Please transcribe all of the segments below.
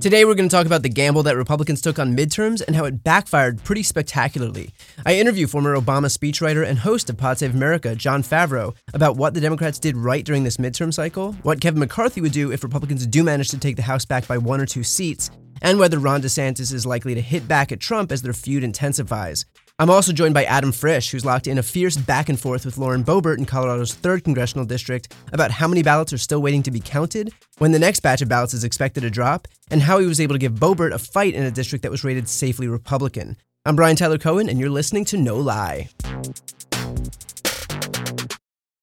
Today, we're going to talk about the gamble that Republicans took on midterms and how it backfired pretty spectacularly. I interview former Obama speechwriter and host of Pod Save America, Jon Favreau, about what the Democrats did right during this midterm cycle, what Kevin McCarthy would do if Republicans do manage to take the House back by one or two seats, and whether Ron DeSantis is likely to hit back at Trump as their feud intensifies. I'm also joined by Adam Frisch, who's locked in a fierce back and forth with Lauren Boebert in Colorado's 3rd Congressional District about how many ballots are still waiting to be counted, when the next batch of ballots is expected to drop, and how he was able to give Boebert a fight in a district that was rated safely Republican. I'm Brian Tyler Cohen, and you're listening to No Lie.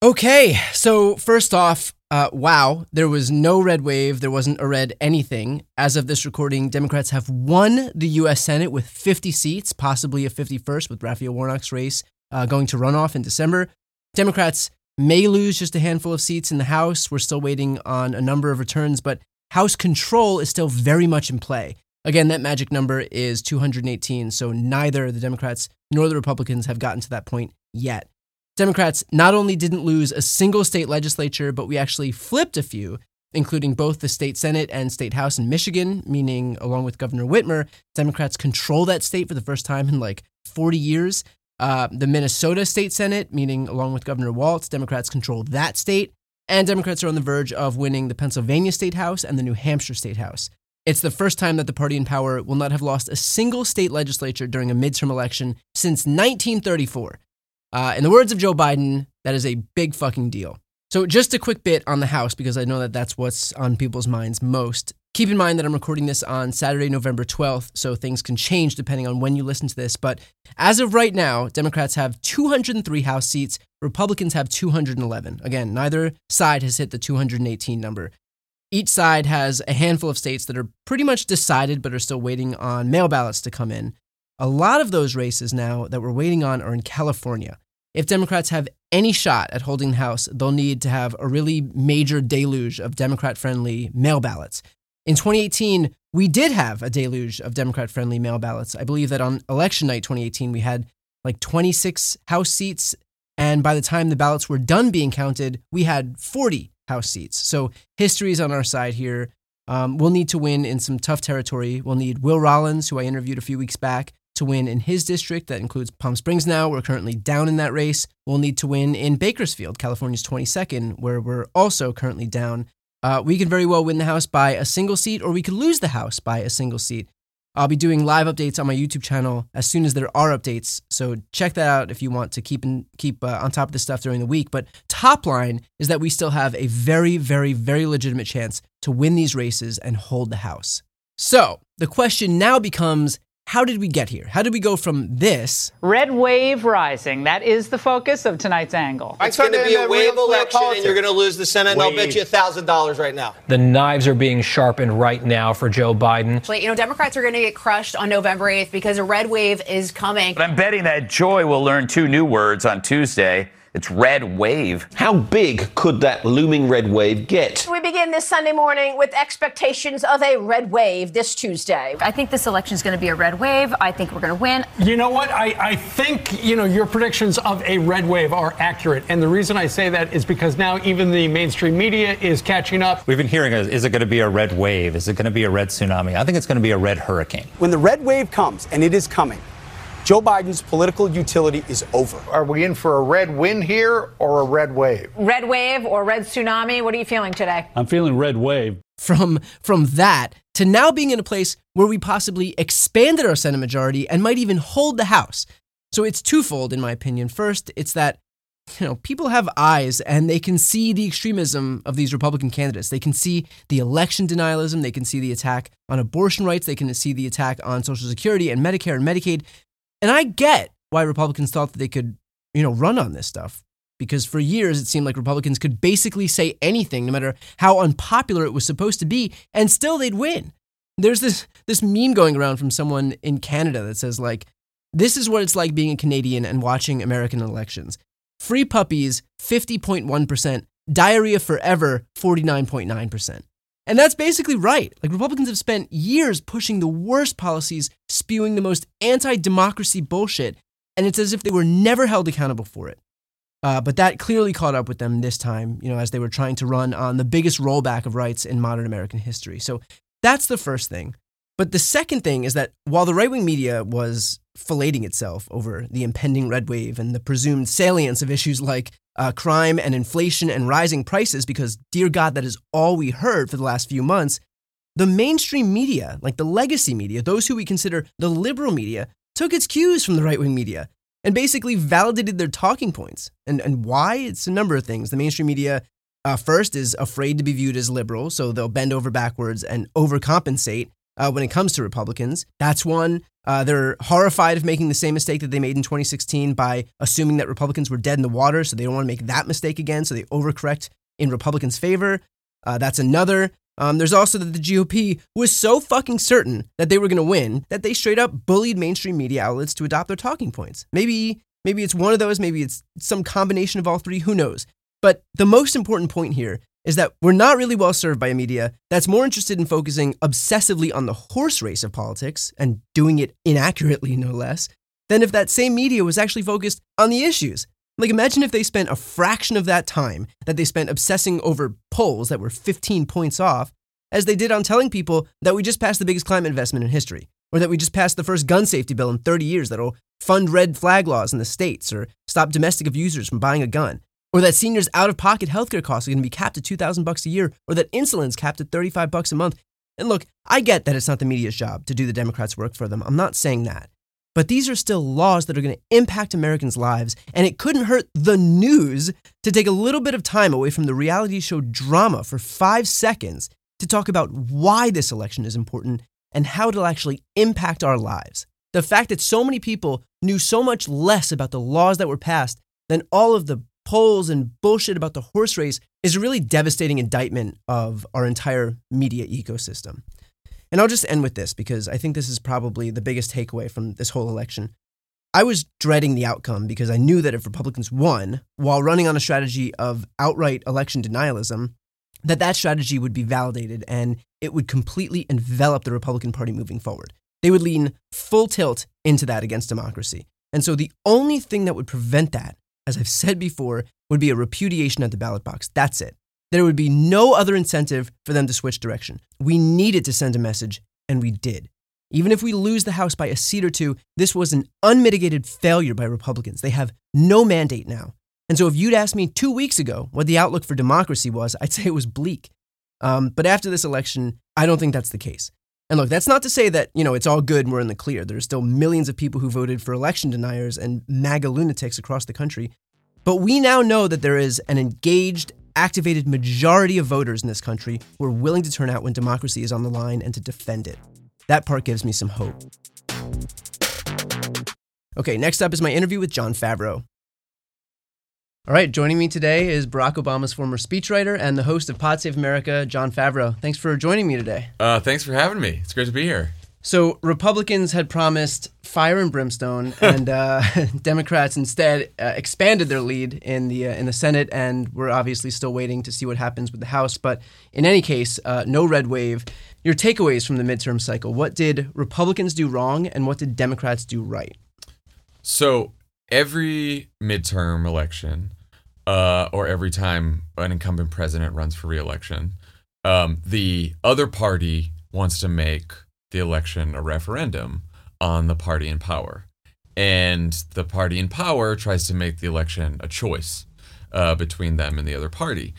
Okay, so first off, uh, wow, there was no red wave. There wasn't a red anything. As of this recording, Democrats have won the U.S. Senate with 50 seats, possibly a 51st with Raphael Warnock's race uh, going to runoff in December. Democrats may lose just a handful of seats in the House. We're still waiting on a number of returns, but House control is still very much in play. Again, that magic number is 218, so neither the Democrats nor the Republicans have gotten to that point yet. Democrats not only didn't lose a single state legislature, but we actually flipped a few, including both the state Senate and state House in Michigan, meaning, along with Governor Whitmer, Democrats control that state for the first time in like 40 years. Uh, the Minnesota State Senate, meaning, along with Governor Walz, Democrats control that state. And Democrats are on the verge of winning the Pennsylvania State House and the New Hampshire State House. It's the first time that the party in power will not have lost a single state legislature during a midterm election since 1934. Uh, in the words of Joe Biden, that is a big fucking deal. So, just a quick bit on the House, because I know that that's what's on people's minds most. Keep in mind that I'm recording this on Saturday, November 12th, so things can change depending on when you listen to this. But as of right now, Democrats have 203 House seats, Republicans have 211. Again, neither side has hit the 218 number. Each side has a handful of states that are pretty much decided but are still waiting on mail ballots to come in. A lot of those races now that we're waiting on are in California. If Democrats have any shot at holding the House, they'll need to have a really major deluge of Democrat friendly mail ballots. In 2018, we did have a deluge of Democrat friendly mail ballots. I believe that on election night 2018, we had like 26 House seats. And by the time the ballots were done being counted, we had 40 House seats. So history is on our side here. Um, we'll need to win in some tough territory. We'll need Will Rollins, who I interviewed a few weeks back, to win in his district. That includes Palm Springs now. We're currently down in that race. We'll need to win in Bakersfield, California's 22nd, where we're also currently down. Uh, we can very well win the House by a single seat, or we could lose the House by a single seat. I'll be doing live updates on my YouTube channel as soon as there are updates. So check that out if you want to keep in, keep uh, on top of this stuff during the week. But top line is that we still have a very, very, very legitimate chance to win these races and hold the House. So the question now becomes how did we get here? How did we go from this? Red wave rising. That is the focus of tonight's angle. It's going to be a wave election, and you're going to lose the Senate. And I'll bet you $1,000 right now. The knives are being sharpened right now for Joe Biden. You know, Democrats are going to get crushed on November 8th because a red wave is coming. But I'm betting that Joy will learn two new words on Tuesday. It's red wave. How big could that looming red wave get? We begin this Sunday morning with expectations of a red wave this Tuesday. I think this election is going to be a red wave. I think we're going to win. You know what? I, I think, you know, your predictions of a red wave are accurate. And the reason I say that is because now even the mainstream media is catching up. We've been hearing, is it going to be a red wave? Is it going to be a red tsunami? I think it's going to be a red hurricane. When the red wave comes, and it is coming, Joe Biden's political utility is over. Are we in for a red win here or a red wave? Red wave or red tsunami? What are you feeling today? I'm feeling red wave. From from that to now being in a place where we possibly expanded our Senate majority and might even hold the House. So it's twofold in my opinion. First, it's that you know, people have eyes and they can see the extremism of these Republican candidates. They can see the election denialism, they can see the attack on abortion rights, they can see the attack on Social Security and Medicare and Medicaid. And I get why Republicans thought that they could, you know, run on this stuff. Because for years, it seemed like Republicans could basically say anything, no matter how unpopular it was supposed to be, and still they'd win. There's this this meme going around from someone in Canada that says like, "This is what it's like being a Canadian and watching American elections. Free puppies, 50.1%, diarrhea forever, 49.9%." And that's basically right. Like Republicans have spent years pushing the worst policies, spewing the most anti-democracy bullshit, and it's as if they were never held accountable for it. Uh, but that clearly caught up with them this time, you know, as they were trying to run on the biggest rollback of rights in modern American history. So that's the first thing. But the second thing is that while the right wing media was filleting itself over the impending red wave and the presumed salience of issues like uh, crime and inflation and rising prices, because dear God, that is all we heard for the last few months, the mainstream media, like the legacy media, those who we consider the liberal media, took its cues from the right wing media and basically validated their talking points. And, and why? It's a number of things. The mainstream media, uh, first, is afraid to be viewed as liberal, so they'll bend over backwards and overcompensate uh, when it comes to Republicans. That's one. Uh, they're horrified of making the same mistake that they made in 2016 by assuming that Republicans were dead in the water, so they don't want to make that mistake again, so they overcorrect in Republicans' favor. Uh, that's another. Um, there's also that the GOP was so fucking certain that they were going to win that they straight up bullied mainstream media outlets to adopt their talking points. Maybe maybe it's one of those, maybe it's some combination of all three, who knows. But the most important point here is that we're not really well served by a media that's more interested in focusing obsessively on the horse race of politics and doing it inaccurately, no less, than if that same media was actually focused on the issues. Like, imagine if they spent a fraction of that time that they spent obsessing over polls that were 15 points off, as they did on telling people that we just passed the biggest climate investment in history, or that we just passed the first gun safety bill in 30 years that'll fund red flag laws in the states, or stop domestic abusers from buying a gun, or that seniors out of pocket healthcare costs are going to be capped at 2000 bucks a year or that insulin's capped at 35 bucks a month. And look, I get that it's not the media's job to do the Democrats' work for them. I'm not saying that. But these are still laws that are going to impact Americans' lives, and it couldn't hurt the news to take a little bit of time away from the reality show drama for five seconds to talk about why this election is important and how it'll actually impact our lives. The fact that so many people knew so much less about the laws that were passed than all of the polls and bullshit about the horse race is a really devastating indictment of our entire media ecosystem. And I'll just end with this because I think this is probably the biggest takeaway from this whole election. I was dreading the outcome because I knew that if Republicans won while running on a strategy of outright election denialism, that that strategy would be validated and it would completely envelop the Republican Party moving forward. They would lean full tilt into that against democracy. And so the only thing that would prevent that as I've said before, would be a repudiation at the ballot box. That's it. There would be no other incentive for them to switch direction. We needed to send a message, and we did. Even if we lose the House by a seat or two, this was an unmitigated failure by Republicans. They have no mandate now. And so if you'd asked me two weeks ago what the outlook for democracy was, I'd say it was bleak. Um, but after this election, I don't think that's the case. And look, that's not to say that, you know, it's all good and we're in the clear. There's still millions of people who voted for election deniers and MAGA lunatics across the country. But we now know that there is an engaged, activated majority of voters in this country who are willing to turn out when democracy is on the line and to defend it. That part gives me some hope. Okay, next up is my interview with Jon Favreau. All right, joining me today is Barack Obama's former speechwriter and the host of Pod Save America, Jon Favreau. Thanks for joining me today. Uh, thanks for having me. It's great to be here. So Republicans had promised fire and brimstone, and uh, Democrats instead uh, expanded their lead in the uh, in the Senate, and we're obviously still waiting to see what happens with the House. But in any case, uh, no red wave. Your takeaways from the midterm cycle: What did Republicans do wrong, and what did Democrats do right? So every midterm election, uh, or every time an incumbent president runs for reelection, um, the other party wants to make the election a referendum on the party in power. And the party in power tries to make the election a choice uh, between them and the other party.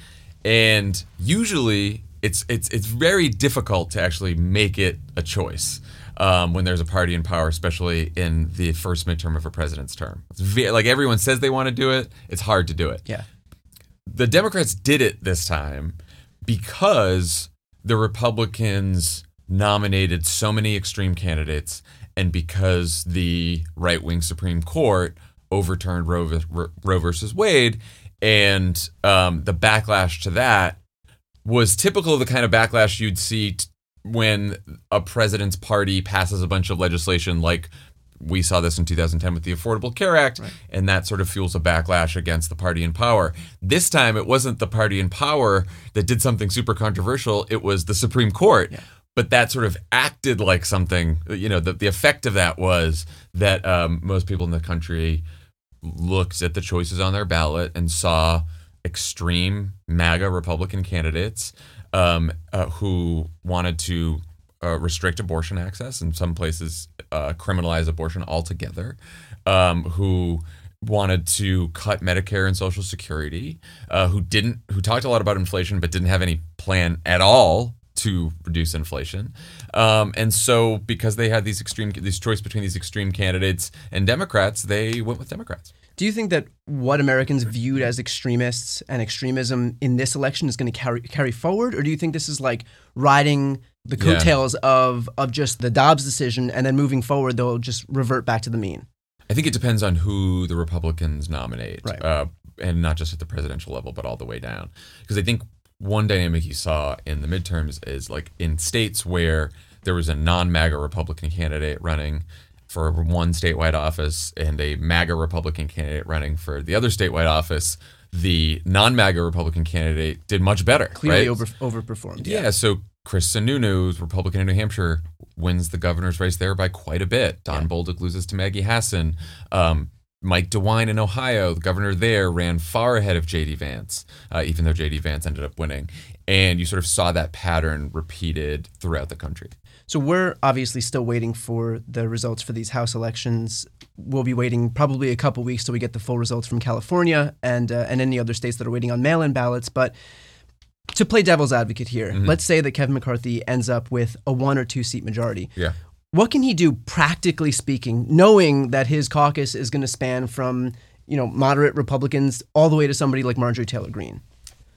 And usually it's, it's, it's very difficult to actually make it a choice. Um, when there's a party in power, especially in the first midterm of a president's term. Very, like everyone says they want to do it, it's hard to do it. Yeah the Democrats did it this time because the Republicans nominated so many extreme candidates and because the right wing Supreme Court overturned Roe, Roe versus Wade. And um, the backlash to that was typical of the kind of backlash you'd see t- when a president's party passes a bunch of legislation like we saw this in 2010 with the Affordable Care Act, right. and that sort of fuels a backlash against the party in power. This time, it wasn't the party in power that did something super controversial, it was the Supreme Court. Yeah. But that sort of acted like something, you know, the, the effect of that was that um, most people in the country looked at the choices on their ballot and saw extreme MAGA Republican candidates um, uh, who wanted to uh, restrict abortion access, in some places uh, criminalize abortion altogether, um, who wanted to cut Medicare and Social Security, uh, who didn't, who talked a lot about inflation but didn't have any plan at all to reduce inflation. Um, and so, because they had these extreme, this choice between these extreme candidates and Democrats, they went with Democrats. Do you think that what Americans viewed as extremists and extremism in this election is going to carry carry forward, or do you think this is like riding the coattails yeah. of of just the Dobbs decision, and then moving forward they'll just revert back to the mean? I think it depends on who the Republicans nominate, right. uh, and not just at the presidential level, but all the way down. Because I think one dynamic you saw in the midterms is like in states where there was a non-MAGA Republican candidate running for one statewide office and a MAGA Republican candidate running for the other statewide office, the non-MAGA Republican candidate did much better. Clearly right? over overperformed. Yeah. yeah. So Chris Sununu, Republican in New Hampshire, wins the governor's race there by quite a bit. Don yeah. Bolduc loses to Maggie Hassan. Um, Mike DeWine in Ohio, the governor there, ran far ahead of J.D. Vance, uh, even though J.D. Vance ended up winning. And you sort of saw that pattern repeated throughout the country. So we're obviously still waiting for the results for these House elections. We'll be waiting probably a couple weeks till we get the full results from California and uh, and any other states that are waiting on mail-in ballots. But to play devil's advocate here, mm-hmm. let's say that Kevin McCarthy ends up with a one or two seat majority. Yeah. What can he do practically speaking, knowing that his caucus is going to span from you know moderate Republicans all the way to somebody like Marjorie Taylor Greene?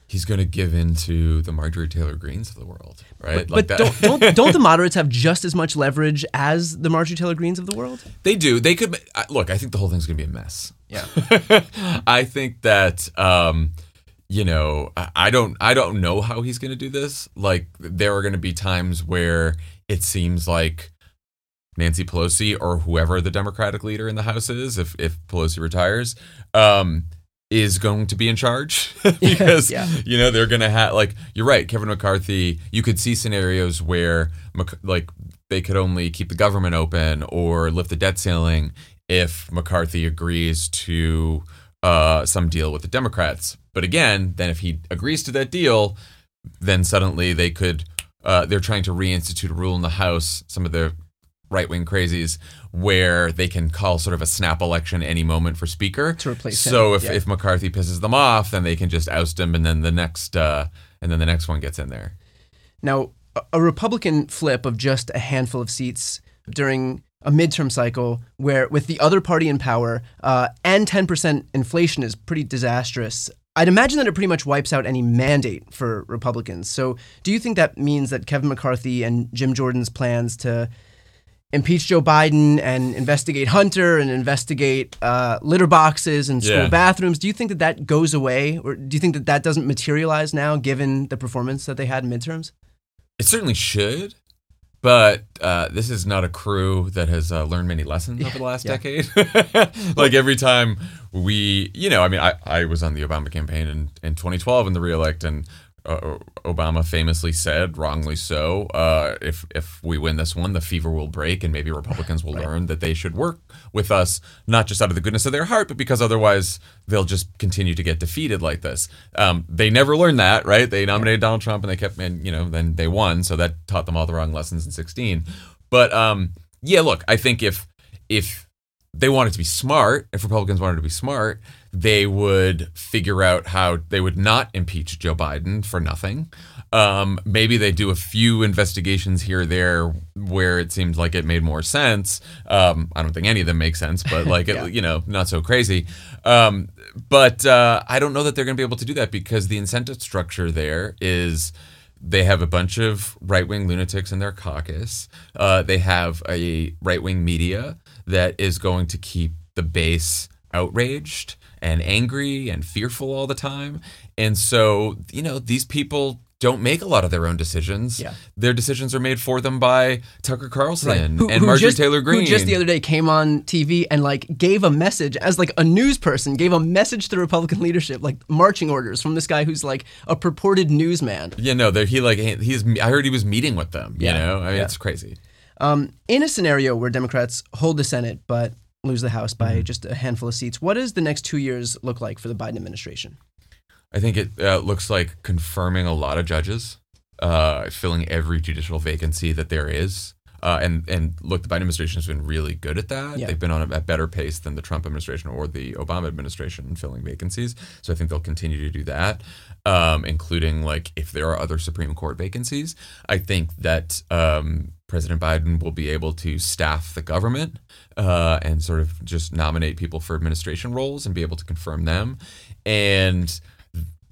He's going to give in to the Marjorie Taylor Greenes of the world, right? But, like but don't, don't, don't the moderates have just as much leverage as the Marjorie Taylor Greenes of the world? They do. They could look. I think the whole thing's going to be a mess. Yeah, I think that. Um, you know, I don't, I don't know how he's going to do this. Like, there are going to be times where it seems like Nancy Pelosi or whoever the Democratic leader in the House is, if if Pelosi retires, um, is going to be in charge because yeah. you know they're going to have like you're right Kevin McCarthy you could see scenarios where like they could only keep the government open or lift the debt ceiling if McCarthy agrees to uh, some deal with the Democrats but again then if he agrees to that deal then suddenly they could uh, they're trying to reinstitute a rule in the House some of the right wing crazies where they can call sort of a snap election any moment for speaker to replace so him. if, yeah. if McCarthy pisses them off, then they can just oust him, and then the next uh, and then the next one gets in there. Now, a Republican flip of just a handful of seats during a midterm cycle where with the other party in power uh, and 10% inflation is pretty disastrous. I'd imagine that it pretty much wipes out any mandate for Republicans. So, do you think that means that Kevin McCarthy and Jim Jordan's plans to impeach Joe Biden and investigate Hunter and investigate uh, litter boxes and school yeah. bathrooms. Do you think that that goes away, or do you think that that doesn't materialize now, given the performance that they had in midterms? It certainly should, but uh, this is not a crew that has uh, learned many lessons yeah. over the last yeah. decade. like every time we, you know, I mean, I, I was on the Obama campaign in, in 2012 in the reelect, and uh, Obama famously said, wrongly so, uh, if if we win this one, the fever will break, and maybe Republicans will right. learn that they should work with us, not just out of the goodness of their heart, but because otherwise they'll just continue to get defeated like this. Um, they never learned that, right? They nominated. Donald Trump, and they kept, and you know, then they won, so that taught them all the wrong lessons in 16. But um, yeah, look, I think if if they wanted to be smart, if Republicans wanted to be smart, they would figure out how they would not impeach Joe Biden for nothing. Um, maybe they do a few investigations here or there where it seems like it made more sense. Um, I don't think any of them make sense, but like yeah. it, you know, not so crazy. Um, but uh, I don't know that they're going to be able to do that because the incentive structure there is they have a bunch of right wing lunatics in their caucus. Uh, they have a right wing media that is going to keep the base outraged and angry and fearful all the time. And so, you know, these people don't make a lot of their own decisions. Yeah. Their decisions are made for them by Tucker Carlson Who- and who Marjorie just- Taylor Greene. Who just the other day came on TV and like gave a message as like a news person, gave a message to the Republican leadership, like marching orders from this guy who's like a purported newsman. yeah, no, he like he's. I heard he was meeting with them. You Yeah. know, I mean, Yeah. it's crazy. Um, in a scenario where Democrats hold the Senate but lose the House by Mm-hmm. just a handful of seats, what does the next two years look like for the Biden administration? I think it uh, looks like confirming a lot of judges, uh, filling every judicial vacancy that there is. Uh, and and look, the Biden administration has been really good at that. Yeah. They've been on a, a better pace than the Trump administration or the Obama administration in filling vacancies. So I think they'll continue to do that, um, including like if there are other Supreme Court vacancies. I think that um, President Biden will be able to staff the government uh, and sort of just nominate people for administration roles and be able to confirm them. And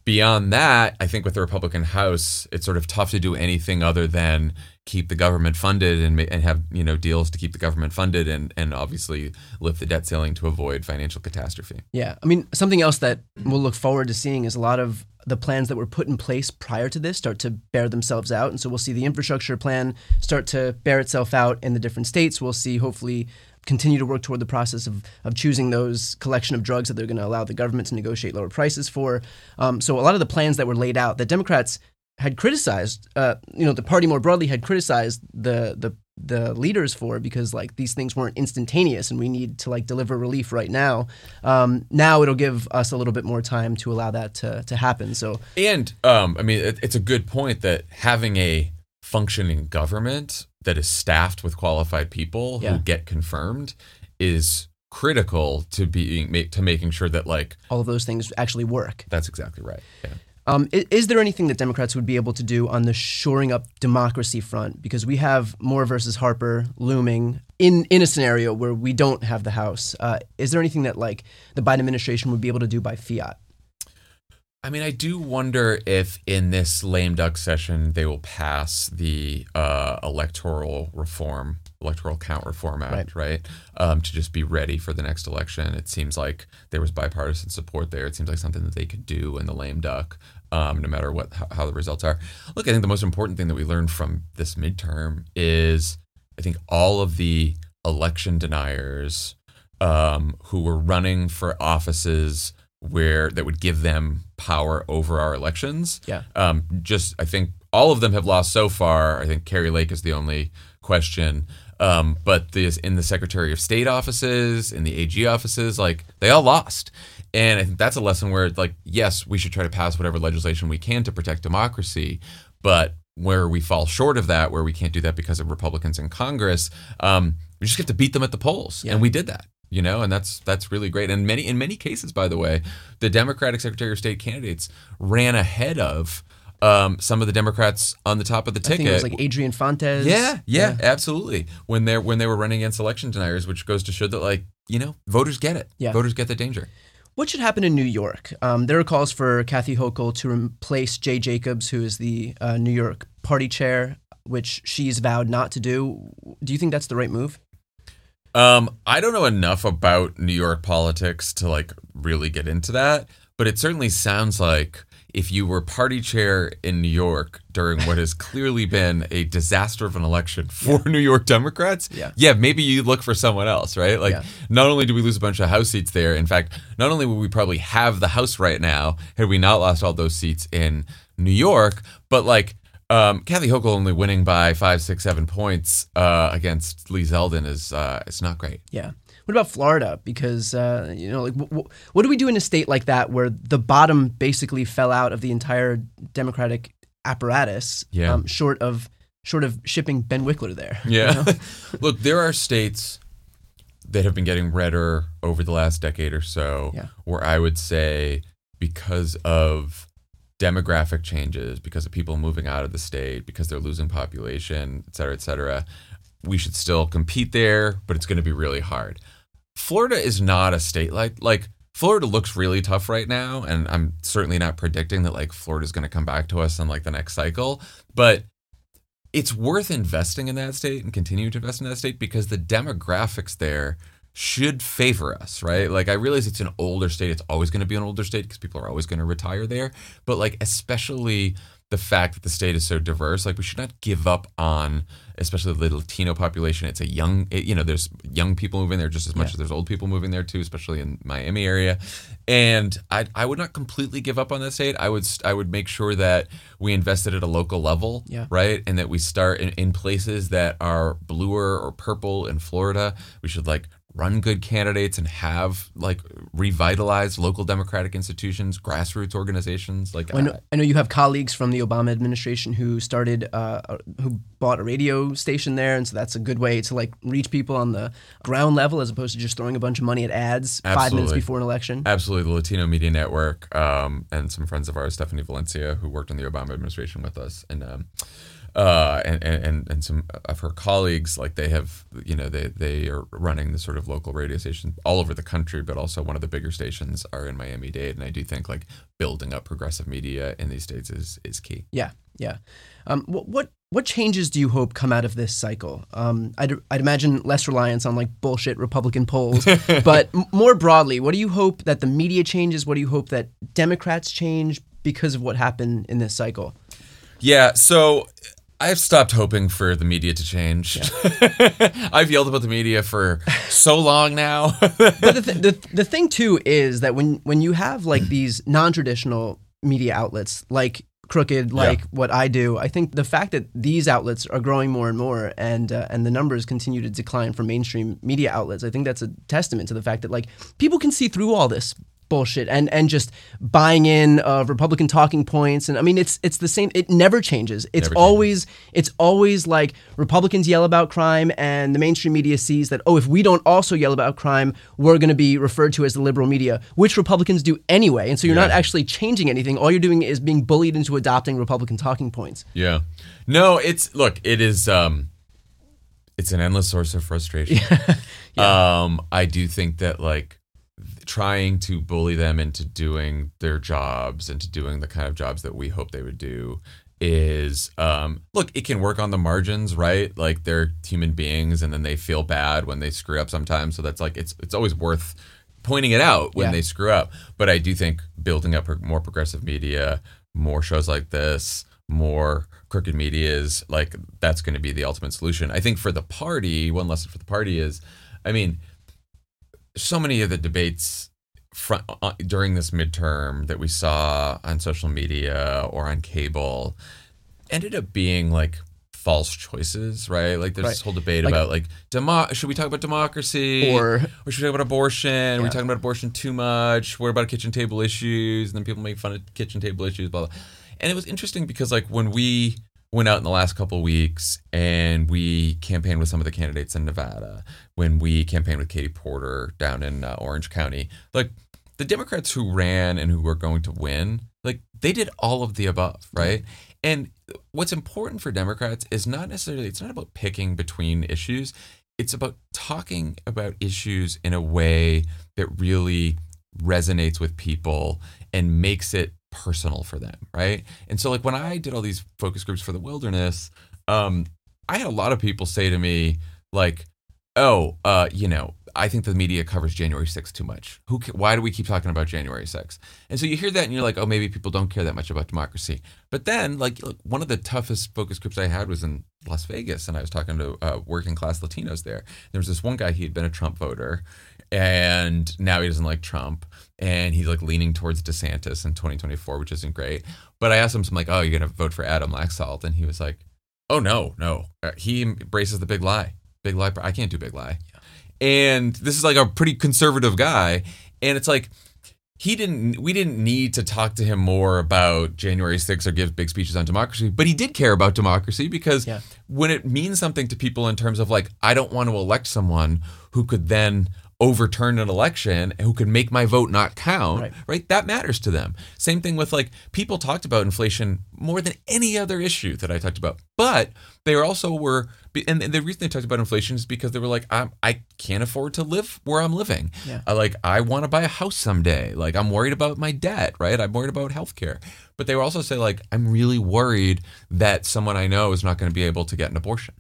beyond that, I think with the Republican House, it's sort of tough to do anything other than keep the government funded and, and have you know deals to keep the government funded and and obviously lift the debt ceiling to avoid financial catastrophe. Yeah, I mean, something else that we'll look forward to seeing is a lot of the plans that were put in place prior to this start to bear themselves out. And so we'll see the infrastructure plan start to bear itself out in the different states. We'll see, hopefully, continue to work toward the process of, of choosing those collection of drugs that they're going to allow the government to negotiate lower prices for. Um, so a lot of the plans that were laid out that Democrats had criticized, uh, you know, the party more broadly had criticized the the the leaders for because like these things weren't instantaneous and we need to like deliver relief right now. Um, now it'll give us a little bit more time to allow that to to happen. So And um, I mean, it, it's a good point that having a functioning government that is staffed with qualified people Yeah. who get confirmed is critical to being to making sure that like all of those things actually work. that's exactly right. Yeah. Um, i- is, there anything that Democrats would be able to do on the shoring up democracy front? Because we have Moore versus Harper looming in in a scenario where we don't have the House. Uh, is there anything that like the Biden administration would be able to do by fiat? I mean, I do wonder if in this lame duck session they will pass the uh, electoral reform, electoral count reform act, right? Um, to just be ready for the next election. It seems like there was bipartisan support there. It seems like something that they could do in the lame duck, um, no matter what how, how the results are. Look, I think the most important thing that we learned from this midterm is I think all of the election deniers um, who were running for offices where that would give them power over our elections. Yeah. Um, just I think all of them have lost so far. I think Kari Lake is the only question. Um, but this in the Secretary of State offices, in the AG offices, like they all lost. And I think that's a lesson where like, yes, we should try to pass whatever legislation we can to protect democracy, but where we fall short of that, where we can't do that because of Republicans in Congress, um, we just get to beat them at the polls, and we did that. You know, and that's that's really great. And many in many cases, by the way, the Democratic Secretary of State candidates ran ahead of um, some of the Democrats on the top of the I ticket. think it was like Adrian Fontes. Yeah, yeah, absolutely. When they're when they were running against election deniers, which goes to show that like you know voters get it. Yeah. voters get the danger. What should happen in New York? Um, there are calls for Kathy Hochul to replace Jay Jacobs, who is the uh, New York party chair, which she's vowed not to do. Do you think that's the right move? Um, I don't know enough about New York politics to like really get into that, but it certainly sounds like if you were party chair in New York during what has clearly been a disaster of an election for New York Democrats, Yeah. yeah, maybe you look for someone else, right? Like, Yeah. not only do we lose a bunch of House seats there, in fact, not only would we probably have the House right now had we not lost all those seats in New York, but like. Um, Kathy Hochul only winning by five, six, seven points uh, against Lee Zeldin is uh, it's not great. Yeah. What about Florida? Because uh, you know, like, w- w- what do we do in a state like that where the bottom basically fell out of the entire Democratic apparatus, Yeah. um, short of short of shipping Ben Wickler there? you Yeah. know? Look, there are states that have been getting redder over the last decade or so Yeah. where I would say because of demographic changes, because of people moving out of the state, because they're losing population, et cetera, et cetera, we should still compete there, but it's going to be really hard. Florida is not a state like like Florida looks really tough right now, and I'm certainly not predicting that like Florida's going to come back to us in like the next cycle, but it's worth investing in that state and continue to invest in that state because the demographics there should favor us, right? Like I realize it's an older state. It's always going to be an older state because people are always going to retire there. But like especially the fact that the state is so diverse. Like we should not give up on, especially the Latino population. It's a young, it, you know, there's young people moving there just as much Yeah. as there's old people moving there too, especially in Miami area. And I, I would not completely give up on that state. I would, I would make sure that we invested at a local level, Yeah. right, and that we start in, in places that are bluer or purple in Florida. We should like run good candidates and have like revitalized local democratic institutions, grassroots organizations. Like I know, I know you have colleagues from the Obama administration who started, uh, uh, who bought a radio station there, and so that's a good way to like reach people on the ground level as opposed to just throwing a bunch of money at ads five minutes before an election. Absolutely, the Latino Media Network um, and some friends of ours, Stephanie Valencia, who worked in the Obama administration with us, and um, uh, and, and and some of her colleagues, like they have, you know, they they are running the sort of local radio stations all over the country, but also one of the bigger stations are in Miami Dade, and I do think like building up progressive media in these states is is key. Yeah, yeah. Um, what what what changes do you hope come out of this cycle? Um, I'd, I'd imagine less reliance on like bullshit Republican polls, but m- more broadly, what do you hope that the media changes? What do you hope that Democrats change because of what happened in this cycle? Yeah, so I've stopped hoping for the media to change. I've yelled about the media for so long now. but the, th- the the thing too is that when when you have like these non-traditional media outlets like crooked like Yeah. what I do I think the fact that these outlets are growing more and more and uh, and the numbers continue to decline from mainstream media outlets I think that's a testament to the fact that like people can see through all this bullshit and and just buying in of Republican talking points and I mean it's it's the same it never changes it's Never changes. always it's always like Republicans yell about crime and the mainstream media sees that oh if we don't also yell about crime we're going to be referred to as the liberal media which Republicans do anyway and so you're not actually changing anything all you're doing is being bullied into adopting Republican talking points Yeah. No, it's look, it is um it's an endless source of frustration. Um I do think that like trying to bully them into doing their jobs and to doing the kind of jobs that we hope they would do is um look, it can work on the margins, right? Like they're human beings and then they feel bad when they screw up sometimes, so that's like it's it's always worth pointing it out when Yeah. they screw up. But I do think building up more progressive media, more shows like this, more crooked media is like that's going to be the ultimate solution. I think for the party, one lesson for the party is, I mean, so many of the debates front, uh, during this midterm that we saw on social media or on cable ended up being like false choices, right? Like there's Right. this whole debate Like- about like demo- should we talk about democracy Or- or should we talk about abortion? Are we Yeah. talking about abortion too much? What about kitchen table issues? And then people make fun of kitchen table issues, blah blah. And it was interesting because like when we went out in the last couple of weeks and we campaigned with some of the candidates in Nevada, when we campaigned with Katie Porter down in uh, Orange County, like the Democrats who ran and who were going to win, like they did all of the above, right? And what's important for Democrats is not necessarily it's not about picking between issues. It's about talking about issues in a way that really resonates with people and makes it personal for them, right? And so like when I did all these focus groups for the wilderness, um, I had a lot of people say to me like, "Oh, uh, you know, I think the media covers January 6th too much. Who? Why do we keep talking about January 6th?" And so you hear that and you're like, "Oh, maybe people don't care that much about democracy." But then, like, look, one of the toughest focus groups I had was in Las Vegas, and I was talking to uh, working class Latinos there. There was this one guy; he had been a Trump voter, and now he doesn't like Trump, and he's like leaning towards DeSantis in 2024, which isn't great. But I asked him, I'm like, "Oh, you're gonna vote for Adam Laxalt?" And he was like, "Oh no, no." Uh, He embraces the big lie. Big lie. I can't do big lie. And this is like a pretty conservative guy, and it's like he didn't we didn't need to talk to him more about January 6th or give big speeches on democracy, but he did care about democracy because Yeah. when it means something to people in terms of like I don't want to elect someone who could then overturn an election who could make my vote not count, Right. right? That matters to them. Same thing with like people talked about inflation more than any other issue that I talked about. But they also were and the reason they talked about inflation is because they were like I'm, I can't afford to live where I'm living. Yeah. I like I want to buy a house someday. Like I'm worried about my debt, right? I'm worried about healthcare. But they will also say like I'm really worried that someone I know is not going to be able to get an abortion.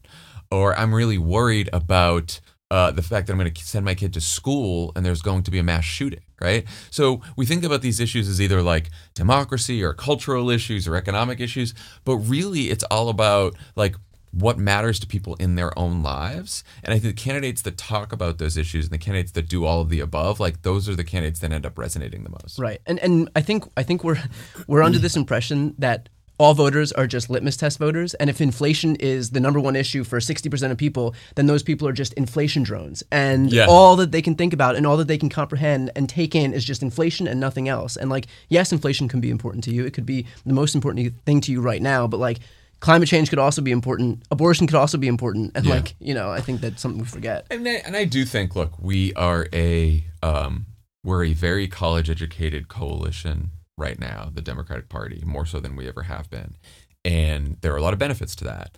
Or I'm really worried about uh, the fact that I'm going to send my kid to school and there's going to be a mass shooting, right? So we think about these issues as either like democracy or cultural issues or economic issues, but really it's all about like what matters to people in their own lives. And I think the candidates that talk about those issues and the candidates that do all of the above, like those are the candidates that end up resonating the most. Right. And and I think I think we're we're under this impression that all voters are just litmus test voters. And if inflation is the number one issue for 60% of people, then those people are just inflation drones. And Yeah. all that they can think about and all that they can comprehend and take in is just inflation and nothing else. And like, yes, inflation can be important to you. It could be the most important thing to you right now. But like, climate change could also be important. Abortion could also be important. And Yeah. like, you know, I think that's something we forget. And I, and I do think, look, we are a um, we're a very college educated coalition right now, the Democratic Party, more so than we ever have been, and there are a lot of benefits to that.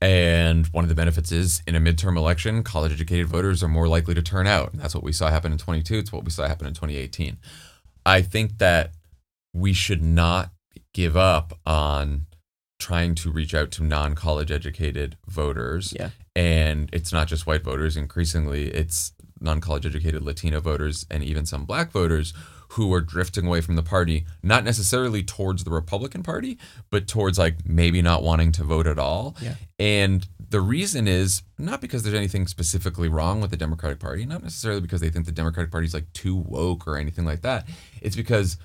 And one of the benefits is in a midterm election, college educated voters are more likely to turn out. And that's what we saw happen in 22. It's what we saw happen in 2018. I think that we should not give up on trying to reach out to non college educated voters. Yeah. And it's not just white voters. Increasingly, it's non college educated Latino voters and even some black voters who are drifting away from the party, not necessarily towards the Republican Party, but towards like maybe not wanting to vote at all. Yeah. And the reason is not because there's anything specifically wrong with the Democratic Party, not necessarily because they think the Democratic Party is like too woke or anything like that. It's because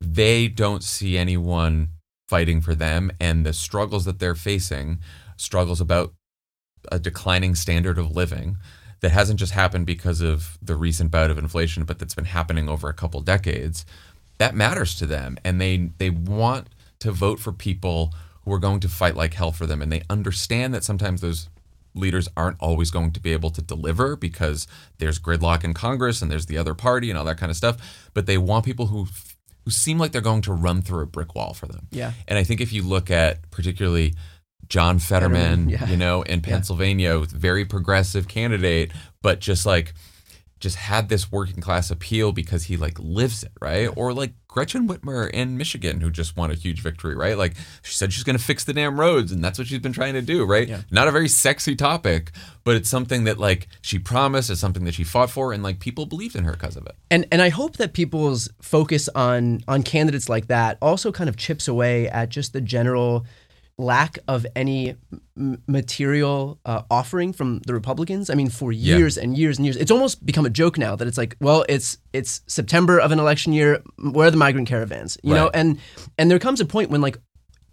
they don't see anyone fighting for them and the struggles that they're facing, struggles about a declining standard of living that hasn't just happened because of the recent bout of inflation, but that's been happening over a couple decades. That matters to them, and they they want to vote for people who are going to fight like hell for them, and they understand that sometimes those leaders aren't always going to be able to deliver because there's gridlock in Congress and there's the other party and all that kind of stuff. But they want people who who seem like they're going to run through a brick wall for them. Yeah. And I think if you look at particularly John Fetterman, Fetterman, yeah. you know, in Pennsylvania, very progressive candidate, but just like just had this working class appeal because he like lives it, right? Or like Gretchen Whitmer in Michigan, who just won a huge victory, right? Like she said she's going to fix the damn roads, and that's what she's been trying to do, right? Not a very sexy topic, but it's something that like she promised, it's something that she fought for, and like people believed in her because of it. And and I hope that people's focus on on candidates like that also kind of chips away at just the general lack of any material uh, offering from the Republicans. I mean, for Yeah. years and years and years, it's almost become a joke now that it's like, well, it's it's September of an election year. Where are the migrant caravans? You know, and and there comes a point when like.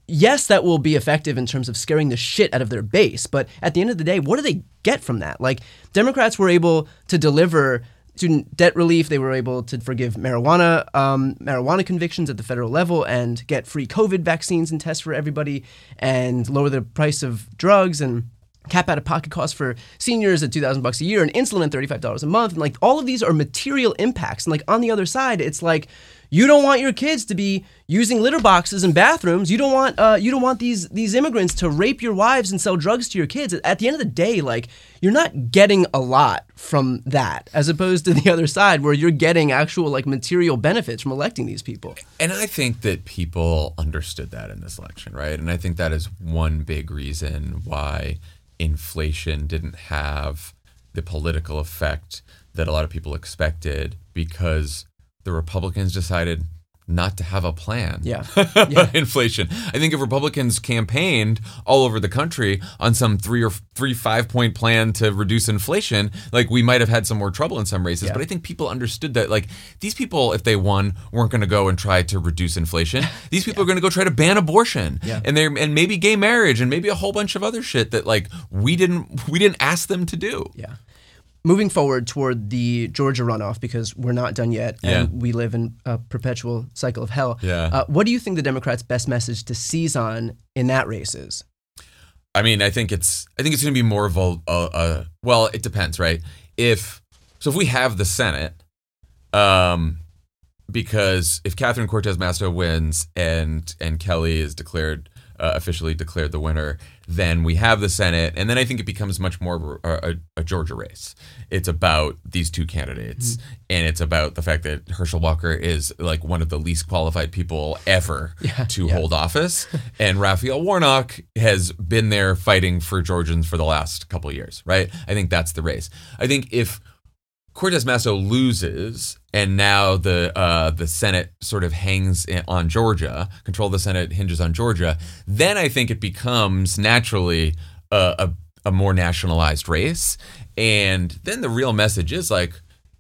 Yes, that will be effective in terms of scaring the shit out of their base. But at the end of the day, what do they get from that? Like, Democrats were able to deliver student debt relief. They were able to forgive marijuana um, marijuana convictions at the federal level and get free COVID vaccines and tests for everybody, and lower the price of drugs and cap out of pocket costs for seniors at 2000 bucks a year and insulin at $35 a month and like all of these are material impacts and like on the other side it's like you don't want your kids to be using litter boxes in bathrooms. You don't want uh, you don't want these these immigrants to rape your wives and sell drugs to your kids. At the end of the day like you're not getting a lot from that as opposed to the other side where you're getting actual like material benefits from electing these people. And I think that people understood that in this election, right? And I think that is one big reason why inflation didn't have the political effect that a lot of people expected because the Republicans decided not to have a plan. Yeah. on inflation. I think if Republicans campaigned all over the country on some three or three five point plan to reduce inflation, like we might have had some more trouble in some races. But I think people understood that like these people, if they won, weren't going to go and try to reduce inflation. These people are going to go try to ban abortion Yeah. and they and maybe gay marriage and maybe a whole bunch of other shit that like we didn't we didn't ask them to do. Yeah. Moving forward toward the Georgia runoff, because we're not done yet, and we live in a perpetual cycle of hell. Yeah. Uh, what do you think the Democrats' best message to seize on in that race is? I mean, I think it's I think it's going to be more of a, a, a well, it depends, right? If so, if we have the Senate, um, because if Catherine Cortez Masto wins and and Kelly is declared uh, officially declared the winner, then we have the Senate, and then I think it becomes much more a, a, a Georgia race. It's about these two candidates, Mm-hmm. and it's about the fact that Herschel Walker is like one of the least qualified people ever Yeah, to yeah. hold office, and Raphael Warnock has been there fighting for Georgians for the last couple of years, right? I think that's the race. I think if Cortez Masto loses, and now the uh, the Senate sort of hangs on Georgia. Control of the Senate hinges on Georgia. Then I think it becomes naturally a, a, a more nationalized race, and then the real message is like,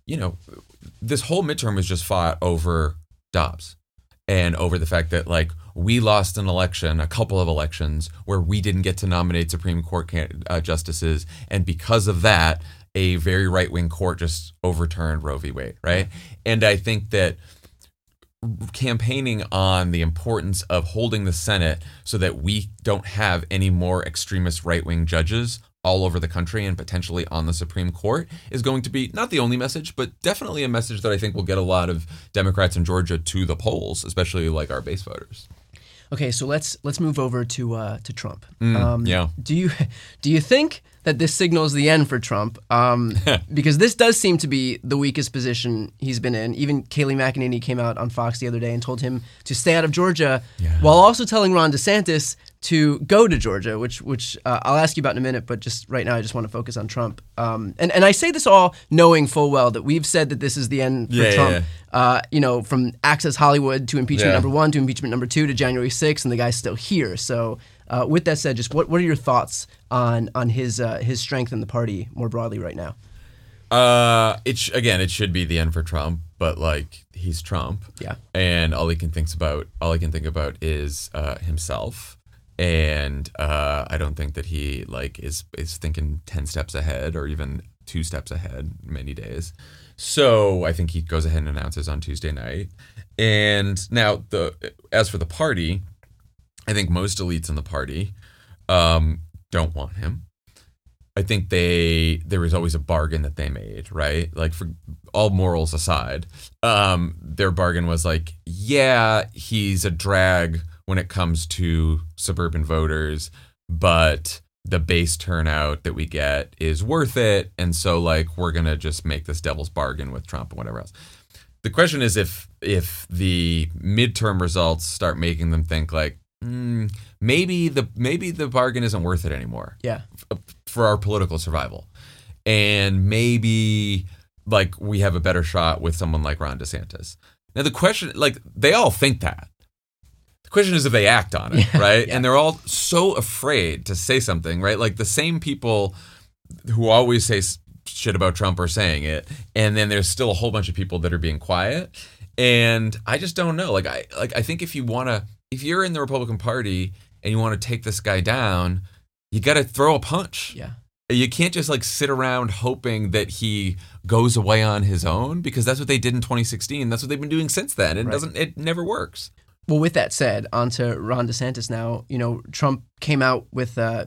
you know, this whole midterm was just fought over Dobbs and over the fact that like we lost an election, a couple of elections where we didn't get to nominate Supreme Court uh, justices, and because of that, a very right wing court just overturned Roe v. Wade, right? And I think that campaigning on the importance of holding the Senate so that we don't have any more extremist right wing judges all over the country and potentially on the Supreme Court is going to be not the only message, but definitely a message that I think will get a lot of Democrats in Georgia to the polls, especially like our base voters. Okay, so let's let's move over to uh, to Trump. Mm, yeah. Do you do you think that this signals the end for Trump? Um, because this does seem to be the weakest position he's been in. Even Kayleigh McEnany came out on Fox the other day and told him to stay out of Georgia, while also telling Ron DeSantis to go to Georgia, which which uh, I'll ask you about in a minute. But just right now, I just want to focus on Trump. Um, and and I say this all knowing full well that we've said that this is the end for Yeah, yeah, Trump. yeah. Uh, you know, from Access Hollywood to impeachment Yeah. number one to impeachment number two to January 6th, and the guy's still here. So, uh, with that said, just what, what are your thoughts on on his uh, his strength in the party more broadly right now? Uh, it sh- again, it should be the end for Trump, but like he's Trump, Yeah. and all he can thinks about, all he can think about is uh, himself, and uh, I don't think that he like is is thinking ten steps ahead or even two steps ahead many days. So I think he goes ahead and announces on Tuesday night, and now the as for the party, I think most elites in the party um, don't want him. I think they there was always a bargain that they made, right? Like for all morals aside, um, their bargain was like, yeah, he's a drag when it comes to suburban voters, but the base turnout that we get is worth it, and so like we're gonna just make this devil's bargain with Trump and whatever else. The question is if if the midterm results start making them think like mm, maybe the maybe the bargain isn't worth it anymore Yeah. f- for our political survival. And maybe like we have a better shot with someone like Ron DeSantis. Now the question like they all think that. The question is if they act on it, right? And they're all so afraid to say something, right? Like the same people who always say shit about Trump are saying it, and then there's still a whole bunch of people that are being quiet. And I just don't know. Like I like I think if you want to if you're in the Republican Party and you want to take this guy down, you got to throw a punch. Yeah. You can't just like sit around hoping that he goes away on his own because that's what they did in 2016. That's what they've been doing since then. It Right. doesn't it never works. Well, with that said, on to Ron DeSantis now. You know, Trump came out with uh,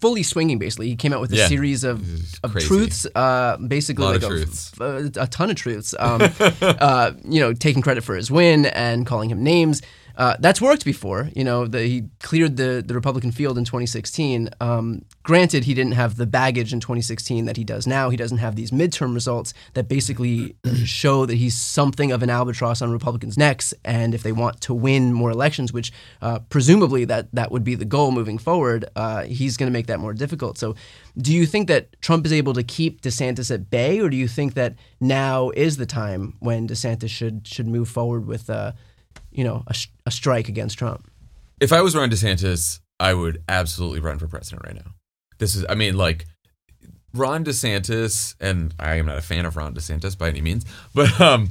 fully swinging. Basically, he came out with a Yeah. series of, of crazy. truths. Uh, basically, Lot like of a, truths. a ton of truths. Um, uh, you know, taking credit for his win and calling him names. Uh, that's worked before. You know, the, he cleared the, the Republican field in 2016. Um, granted, he didn't have the baggage in 2016 that he does now. He doesn't have these midterm results that basically show that he's something of an albatross on Republicans' necks. And if they want to win more elections, which uh, presumably that that would be the goal moving forward, uh, he's going to make that more difficult. So, do you think that Trump is able to keep DeSantis at bay, or do you think that now is the time when DeSantis should should move forward with? You know, a, a strike against Trump. If I was Ron DeSantis, I would absolutely run for president right now. This is, I mean, like Ron DeSantis, and I am not a fan of Ron DeSantis by any means, but um,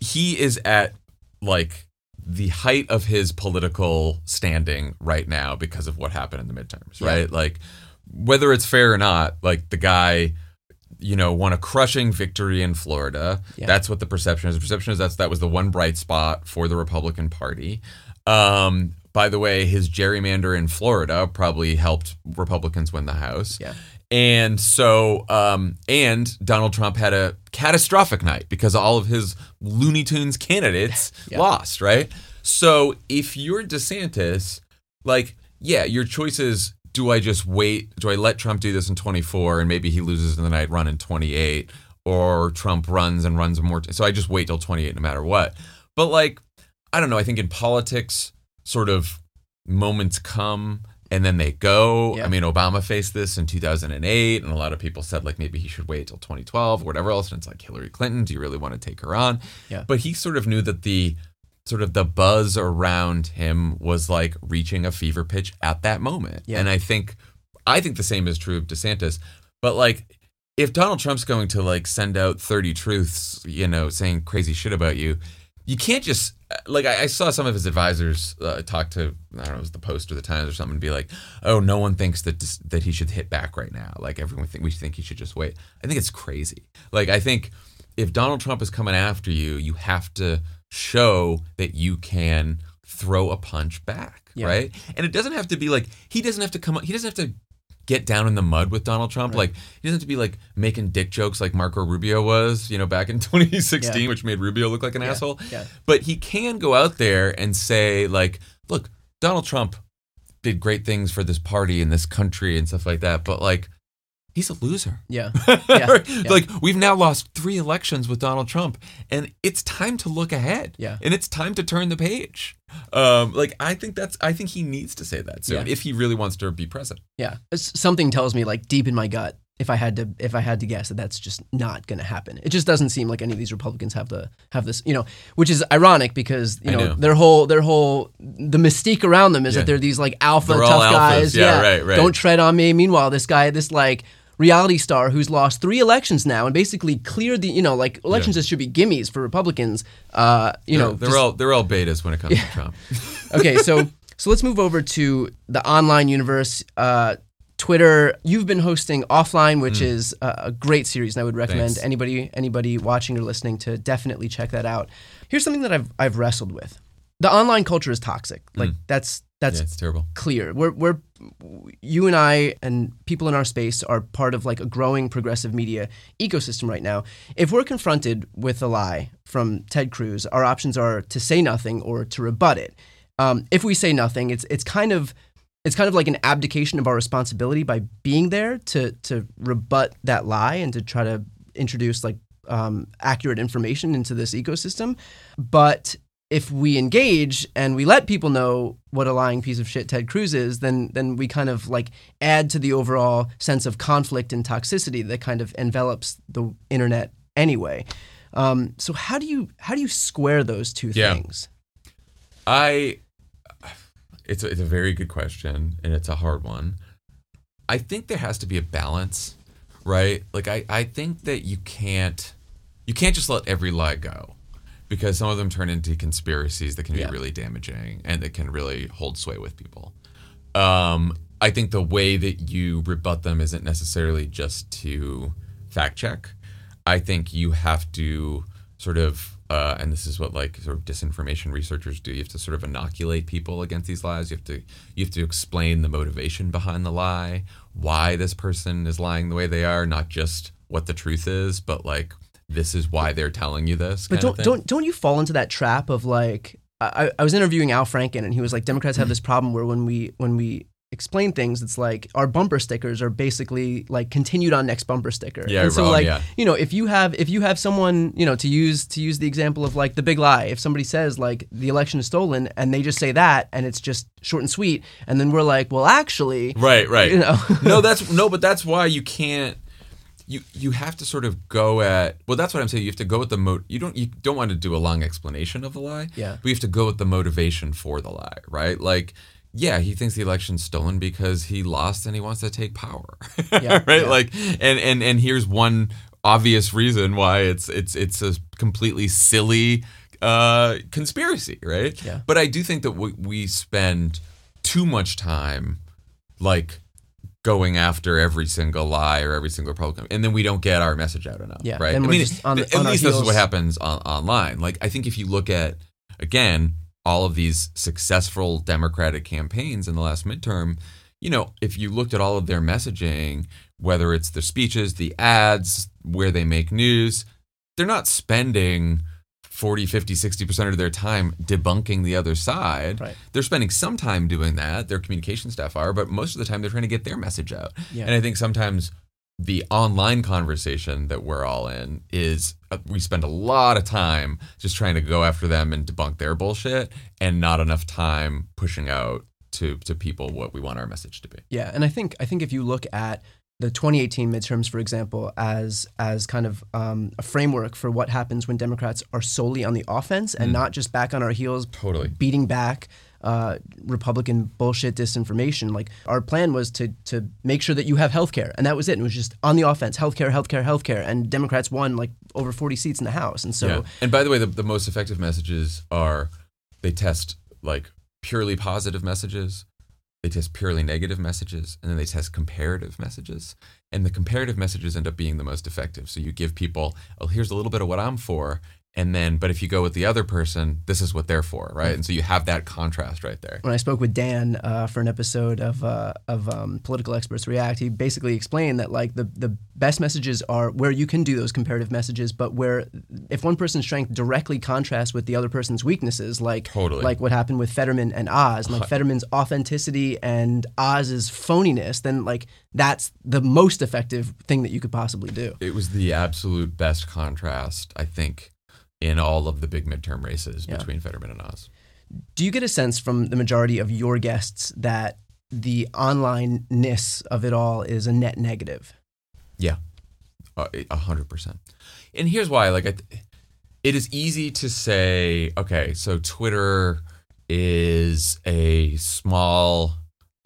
he is at like the height of his political standing right now because of what happened in the midterms, Yeah. right? Like, whether it's fair or not, like the guy, you know, won a crushing victory in Florida. Yeah. That's what the perception is. The perception is that's that was the one bright spot for the Republican Party. Um, by the way, his gerrymander in Florida probably helped Republicans win the House. Yeah. And so, um, and Donald Trump had a catastrophic night because all of his Looney Tunes candidates Yeah. lost, right? So if you're DeSantis, like, yeah, your choice is do I just wait? Do I let Trump do this in 24 and maybe he loses and then I run in 28? Or Trump runs and runs more. T- so I just wait till 28 no matter what. But like, I don't know. I think in politics, sort of moments come and then they go. Yeah. I mean, Obama faced this in 2008, and a lot of people said like maybe he should wait till 2012 or whatever else. And it's like Hillary Clinton, do you really want to take her on? Yeah. But he sort of knew that the sort of the buzz around him was like reaching a fever pitch at that moment. Yeah. And I think I think the same is true of DeSantis. But like if Donald Trump's going to like send out 30 truths, you know, saying crazy shit about you, you can't just like I, I saw some of his advisors uh, talk to I don't know it was the Post or the Times or something and be like, oh, no one thinks that that he should hit back right now. Like everyone think we think he should just wait. I think it's crazy. Like I think if Donald Trump is coming after you, you have to show that you can throw a punch back, Yeah. right? And it doesn't have to be like he doesn't have to come. up, He doesn't have to get down in the mud with Donald Trump. Like he doesn't have to be like making dick jokes like Marco Rubio was, you know, back in 2016, Yeah. which made Rubio look like an Yeah, asshole. yeah. But he can go out there and say like, look, Donald Trump did great things for this party and this country and stuff like that, but like he's a loser. Yeah. Yeah. yeah. Like we've now lost three elections with Donald Trump, and it's time to look ahead. Yeah. and it's time to turn the page. Um, like I think that's I think he needs to say that soon Yeah. if he really wants to be president. Yeah, something tells me like deep in my gut, if I had to, if I had to guess, that that's just not going to happen. It just doesn't seem like any of these Republicans have the have this, you know, which is ironic because you know, know. their whole their whole the mystique around them is Yeah. that they're these like alpha They're tough guys. Yeah, right, right. Don't tread on me. Meanwhile, this guy, this like reality star who's lost three elections now and basically cleared the, you know, like elections that should be gimmies for Republicans. Uh, you know, they're just- all they're all betas when it comes to Trump. okay, so so let's move over to the online universe. Uh, Twitter, you've been hosting offline, which is a, great series, and I would recommend Mm. Thanks. anybody anybody watching or listening to definitely check that out. Here's something that I've I've wrestled with. The online culture is toxic. Like that's that's yeah, it's terrible. clear. We're we're you and I and people in our space are part of like a growing progressive media ecosystem right now. If we're confronted with a lie from Ted Cruz, our options are to say nothing or to rebut it. Um, if we say nothing, it's it's kind of it's kind of like an abdication of our responsibility by being there to to rebut that lie and to try to introduce like um, accurate information into this ecosystem. But if we engage and we let people know what a lying piece of shit Ted Cruz is, then then we kind of like add to the overall sense of conflict and toxicity that kind of envelops the internet anyway. Um, so how do you how do you square those two Yeah. things? I it's a, it's a very good question and it's a hard one. I think there has to be a balance, right? Like I, I think that you can't you can't just let every lie go because some of them turn into conspiracies that can Yeah. be really damaging and that can really hold sway with people. Um, I think the way that you rebut them isn't necessarily just to fact check. I think you have to sort of, uh, and this is what like sort of disinformation researchers do. You have to sort of inoculate people against these lies. You have to you have to explain the motivation behind the lie, why this person is lying the way they are, not just what the truth is, but like this is why they're telling you this. But kind don't of thing. don't don't you fall into that trap of like I, I was interviewing Al Franken and he was like Democrats have this problem where when we when we explain things it's like our bumper stickers are basically like continued on next bumper sticker. Yeah, and so wrong, like yeah. you know if you have if you have someone you know to use to use the example of like the big lie if somebody says like the election is stolen and they just say that and it's just short and sweet and then we're like well actually Right, right. you know no, that's no, but that's why you can't. You you have to sort of go at well. That's what I'm saying. You have to go with the mo. You don't you don't want to do a long explanation of the lie. Yeah. But you have to go with the motivation for the lie, right? Like, yeah, he thinks the election's stolen because he lost and he wants to take power. Yeah, right. yeah. Like, and and and here's one obvious reason why it's it's it's a completely silly uh conspiracy, right? Yeah. But I do think that we, we spend too much time like going after every single lie or every single Republican, and then we don't get our message out enough, Yeah, right? I mean, on- at on least this is what happens on, online. Like, I think if you look at again all of these successful Democratic campaigns in the last midterm, you know, if you looked at all of their messaging, whether it's their speeches, the ads, where they make news, they're not spending 40, 50, 60% of their time debunking the other side. Right. They're spending some time doing that. Their communication staff are, but most of the time they're trying to get their message out. Yeah. And I think sometimes the online conversation that we're all in is uh, we spend a lot of time just trying to go after them and debunk their bullshit and not enough time pushing out to to people what we want our message to be. Yeah, and I think I think if you look at the 2018 midterms, for example, as as kind of um, a framework for what happens when Democrats are solely on the offense and Mm. not just back on our heels, Totally. beating back uh, Republican bullshit disinformation. Like our plan was to to make sure that you have health care, and that was it. And it was just on the offense, healthcare, healthcare, healthcare, and Democrats won like over 40 seats in the House. And so yeah. And by the way, the, the most effective messages are they test like purely positive messages, they test purely negative messages, and then they test comparative messages. And the comparative messages end up being the most effective. So you give people, oh, here's a little bit of what I'm for. And then, but if you go with the other person, this is what they're for, right? And so you have that contrast right there. when I spoke with Dan uh, for an episode of uh, of um, Political Experts React, he basically explained that like the the best messages are where you can do those comparative messages, but where if one person's strength directly contrasts with the other person's weaknesses, like Totally. like what happened with Fetterman and Oz, like Fetterman's authenticity and Oz's phoniness, then like that's the most effective thing that you could possibly do. It was the absolute best contrast, I think, in all of the big midterm races Yeah. between Fetterman and Oz. Do you get a sense from the majority of your guests that the online-ness of it all is a net negative? Yeah, Uh, a hundred percent. And here's why: like, th- it is easy to say, okay, so Twitter is a small,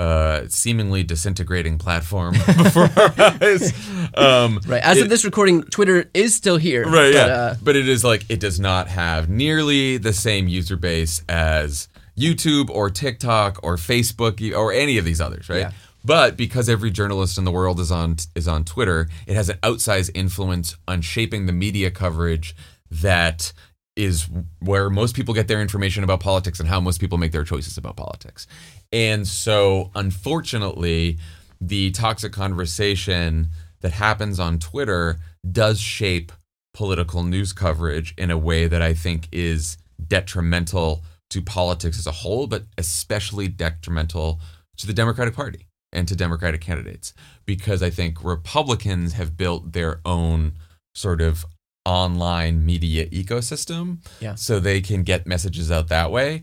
uh, seemingly disintegrating platform before our eyes. Um, Right. As it- of this recording, Twitter is still here. right? but, yeah, uh, but it is like it does not have nearly the same user base as YouTube or TikTok or Facebook or any of these others, right? Yeah. But because every journalist in the world is on is on Twitter, it has an outsized influence on shaping the media coverage that is where most people get their information about politics and how most people make their choices about politics. And so, unfortunately, the toxic conversation that happens on Twitter does shape political news coverage in a way that I think is detrimental to politics as a whole, but especially detrimental to the Democratic Party and to Democratic candidates. Because I think Republicans have built their own sort of online media ecosystem Yeah. so they can get messages out that way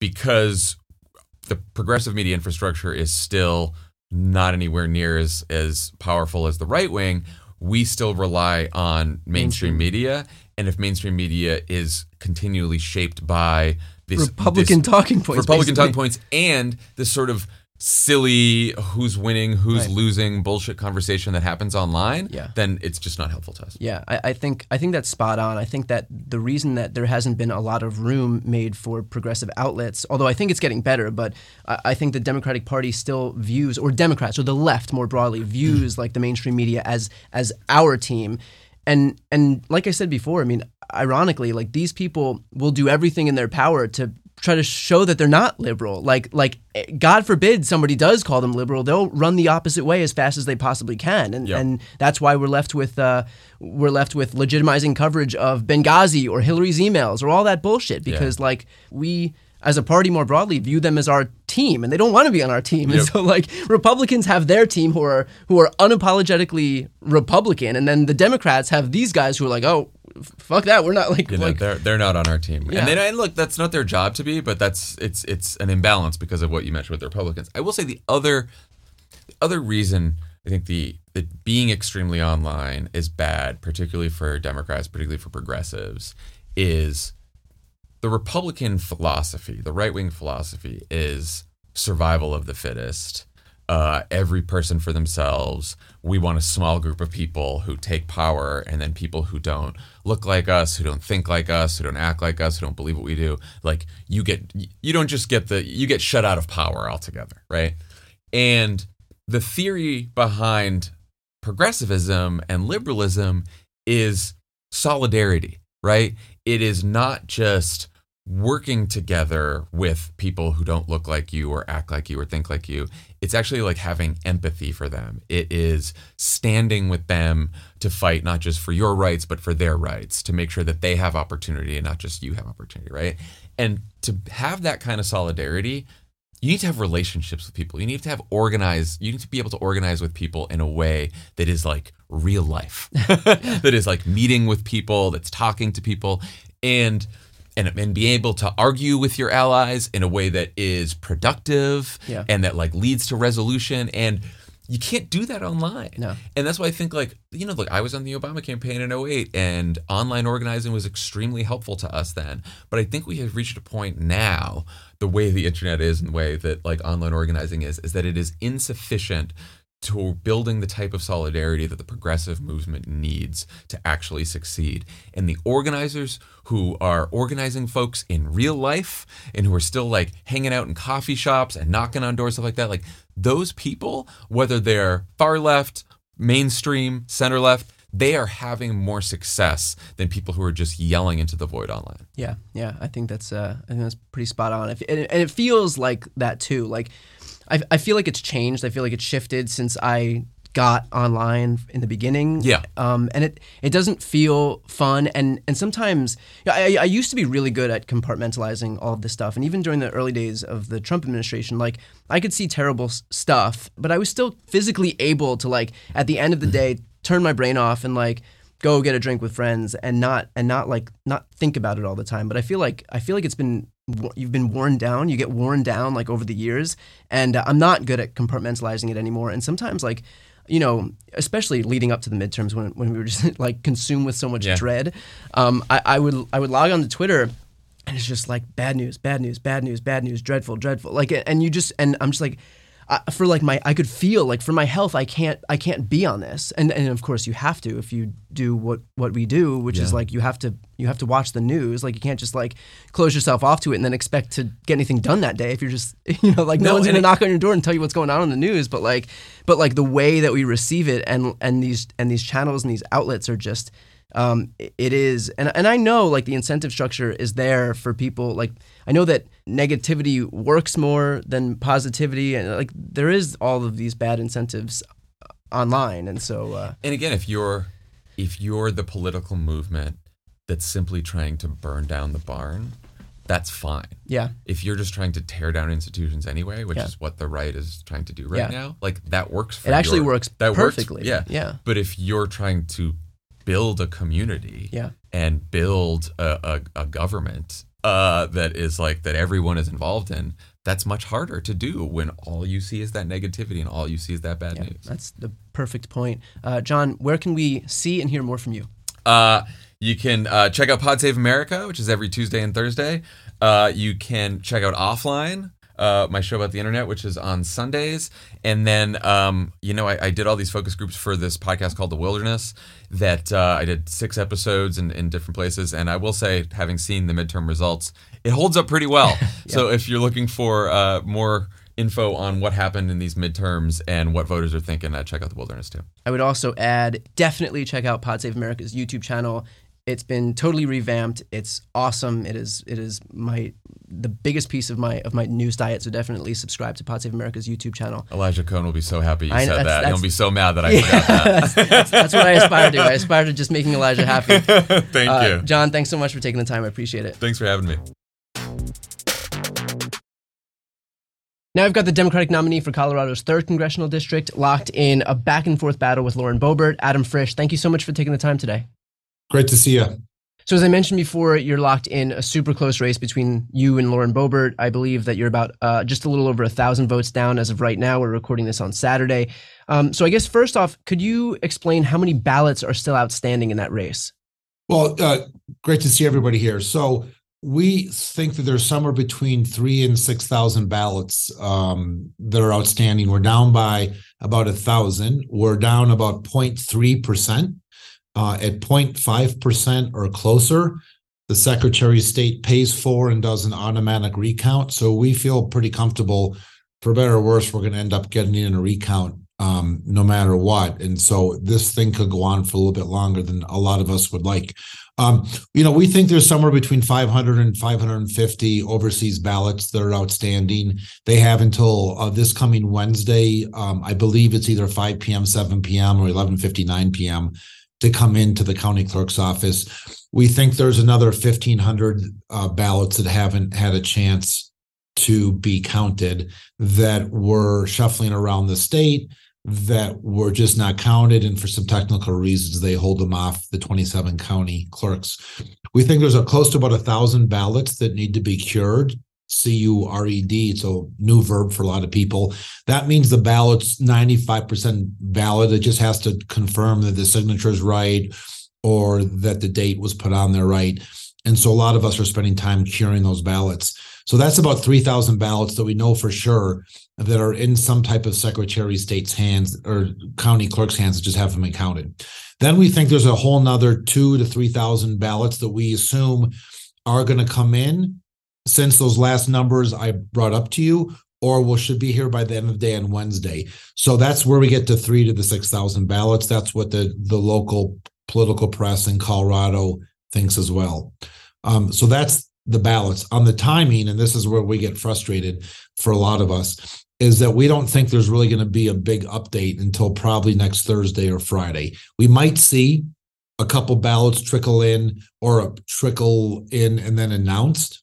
because the progressive media infrastructure is still not anywhere near as as powerful as the right wing. We still rely on mainstream Mainstream. media, and if mainstream media is continually shaped by this Republican this- talking points, Republican talking points, and this sort of silly who's winning, who's Right. losing bullshit conversation that happens online, Yeah. then it's just not helpful to us. Yeah, I, I think I think that's spot on. I think that the reason that there hasn't been a lot of room made for progressive outlets, although I think it's getting better, but I, I think the Democratic Party still views, or Democrats, or the left more broadly, views like the mainstream media as as our team. And and like I said before, I mean, ironically, like these people will do everything in their power to try to show that they're not liberal. Like like eh, God forbid somebody does call them liberal, they'll run the opposite way as fast as they possibly can. And Yep. and that's why we're left with uh, we're left with legitimizing coverage of Benghazi or Hillary's emails or all that bullshit because like we as a party more broadly view them as our team and they don't want to be on our team and so like Republicans have their team who are who are unapologetically Republican and then the Democrats have these guys who are like oh fuck that we're not like You know, like they're they're not on our team, Yeah. and then and look, that's not their job to be, but that's it's it's an imbalance because of what you mentioned with the Republicans. I will say the other the other reason I think the that being extremely online is bad, particularly for Democrats, particularly for progressives, is the Republican philosophy, the right wing philosophy is survival of the fittest. Uh, every person for themselves. We want a small group of people who take power, and then people who don't look like us, who don't think like us, who don't act like us, who don't believe what we do. Like you get, you don't just get the, you get shut out of power altogether, right? And the theory behind progressivism and liberalism is solidarity, right? It is not just working together with people who don't look like you or act like you or think like you. It's actually like having empathy for them. It is standing with them to fight not just for your rights, but for their rights, to make sure that they have opportunity and not just you have opportunity, right? And to have that kind of solidarity, you need to have relationships with people. You need to have organized, you need to be able to organize with people in a way that is like real life, that is like meeting with people, that's talking to people. And and, and be able to argue with your allies in a way that is productive Yeah. and that like leads to resolution and you can't do that online. No. And that's why I think like, you know, look, I was on the Obama campaign in 08 and online organizing was extremely helpful to us then. But I think we have reached a point now, the way the internet is and the way that like online organizing is, is that it is insufficient to building the type of solidarity that the progressive movement needs to actually succeed. And the organizers who are organizing folks in real life and who are still like hanging out in coffee shops and knocking on doors, stuff like that, like those people, whether they're far left, mainstream, center left, they are having more success than people who are just yelling into the void online. Yeah, yeah, I think that's uh, I think that's pretty spot on. And it feels like that too. Like, I, I feel like it's changed. I feel like it's shifted since I got online in the beginning. Yeah. Um, and it it doesn't feel fun. And and sometimes I, I used to be really good at compartmentalizing all of this stuff. And even during the early days of the Trump administration, like I could see terrible s- stuff, but I was still physically able to like at the end of the day turn my brain off and like go get a drink with friends and not and not like not think about it all the time but i feel like i feel like it's been you've been worn down you get worn down like over the years and uh, i'm not good at compartmentalizing it anymore and sometimes like you know especially leading up to the midterms when, when we were just like consumed with so much Yeah. dread um, I, I would i would log on to twitter and it's just like bad news bad news bad news bad news dreadful dreadful like and you just and i'm just like I, for like my I could feel like for my health I can't I can't be on this. And and of course you have to if you do what what we do which is like you have to you have to watch the news. Like you can't just like close yourself off to it and then expect to get anything done that day if you're just you know like no, No, one's gonna it- knock on your door and tell you what's going on in the news. But like but like the way that we receive it and and these and these channels and these outlets are just um, it- is and, and i know like the incentive structure is there for people like i know that negativity works more than positivity and like there is all of these bad incentives online and so uh, And again, if you're if you're the political movement that's simply trying to burn down the barn, that's fine. Yeah. If you're just trying to tear down institutions anyway, which Yeah. is what the right is trying to do right Yeah. now, like that works for It actually your- works that perfectly. Works, yeah. Yeah. But if you're trying to build a community Yeah. and build a, a, a government uh, that is like that everyone is involved in, that's much harder to do when all you see is that negativity and all you see is that bad news. that's the perfect point uh, jon where can we see and hear more from you Uh, you can uh, check out Pod Save America, which is every Tuesday and Thursday. Uh, you can check out Offline, uh, my show about the internet, which is on Sundays. And then, um, you know, I, I did all these focus groups for this podcast called The Wilderness that uh, I did six episodes in, in different places. And I will say, having seen the midterm results, it holds up pretty well. So if you're looking for uh, more info on what happened in these midterms and what voters are thinking, uh, check out The Wilderness too. I would also add definitely check out Pod Save America's YouTube channel. It's been totally revamped. It's awesome. It is it is my the biggest piece of my of my news diet. So definitely subscribe to Pod Save America's YouTube channel. Elijah Cohn will be so happy you I said that's- that. He'll be so mad that I Yeah, forgot that. that's, that's- that's what I aspire to. I aspire to just making Elijah happy. Thank Uh, you. Jon. Thanks so much for taking the time. I appreciate it. Thanks for having me. Now I've got the Democratic nominee for Colorado's third congressional district locked in a back and forth battle with Lauren Boebert. Adam Frisch, thank you so much for taking the time today. Great to see you. So as I mentioned before, you're locked in a super close race between you and Lauren Boebert. I believe that you're about uh, just a little over a thousand votes down as of right now. We're recording this on Saturday. Um, so I guess first off, could you explain how many ballots are still outstanding in that race? Well, uh, great to see everybody here. So we think that there's somewhere between three and six thousand ballots um, that are outstanding. We're down by about a thousand. We're down about 0.3 percent. Uh, at 0.5 percent or closer, the Secretary of State pays for and does an automatic recount. So we feel pretty comfortable. For better or worse, we're going to end up getting in a recount um, no matter what. And so this thing could go on for a little bit longer than a lot of us would like. Um, you know, we think there's somewhere between 500 and 550 overseas ballots that are outstanding. They have until uh, this coming Wednesday. Um, I believe it's either 5 p.m., 7 p.m., or 11:59 p.m. to come into the county clerk's office. We think there's another 1,500 uh, ballots that haven't had a chance to be counted that were shuffling around the state that were just not counted. And for some technical reasons, they hold them off the 27 county clerks. We think there's a close to about a thousand ballots that need to be cured. C U R E D. It's a new verb for a lot of people. That means the ballot's 95% valid. It just has to confirm that the signature is right or that the date was put on there right. And so a lot of us are spending time curing those ballots. So that's about 3,000 ballots that we know for sure that are in some type of Secretary of State's hands or county clerk's hands that just haven't been counted. Then we think there's a whole nother two to 3,000 ballots that we assume are going to come in since those last numbers I brought up to you, or will should be here by the end of the day on Wednesday. So that's where we get to three to the 6,000 ballots. That's what the, the local political press in Colorado thinks as well. Um, so that's the ballots on the timing. And this is where we get frustrated for a lot of us is that we don't think there's really going to be a big update until probably next Thursday or Friday. We might see a couple ballots trickle in or a trickle in and then announced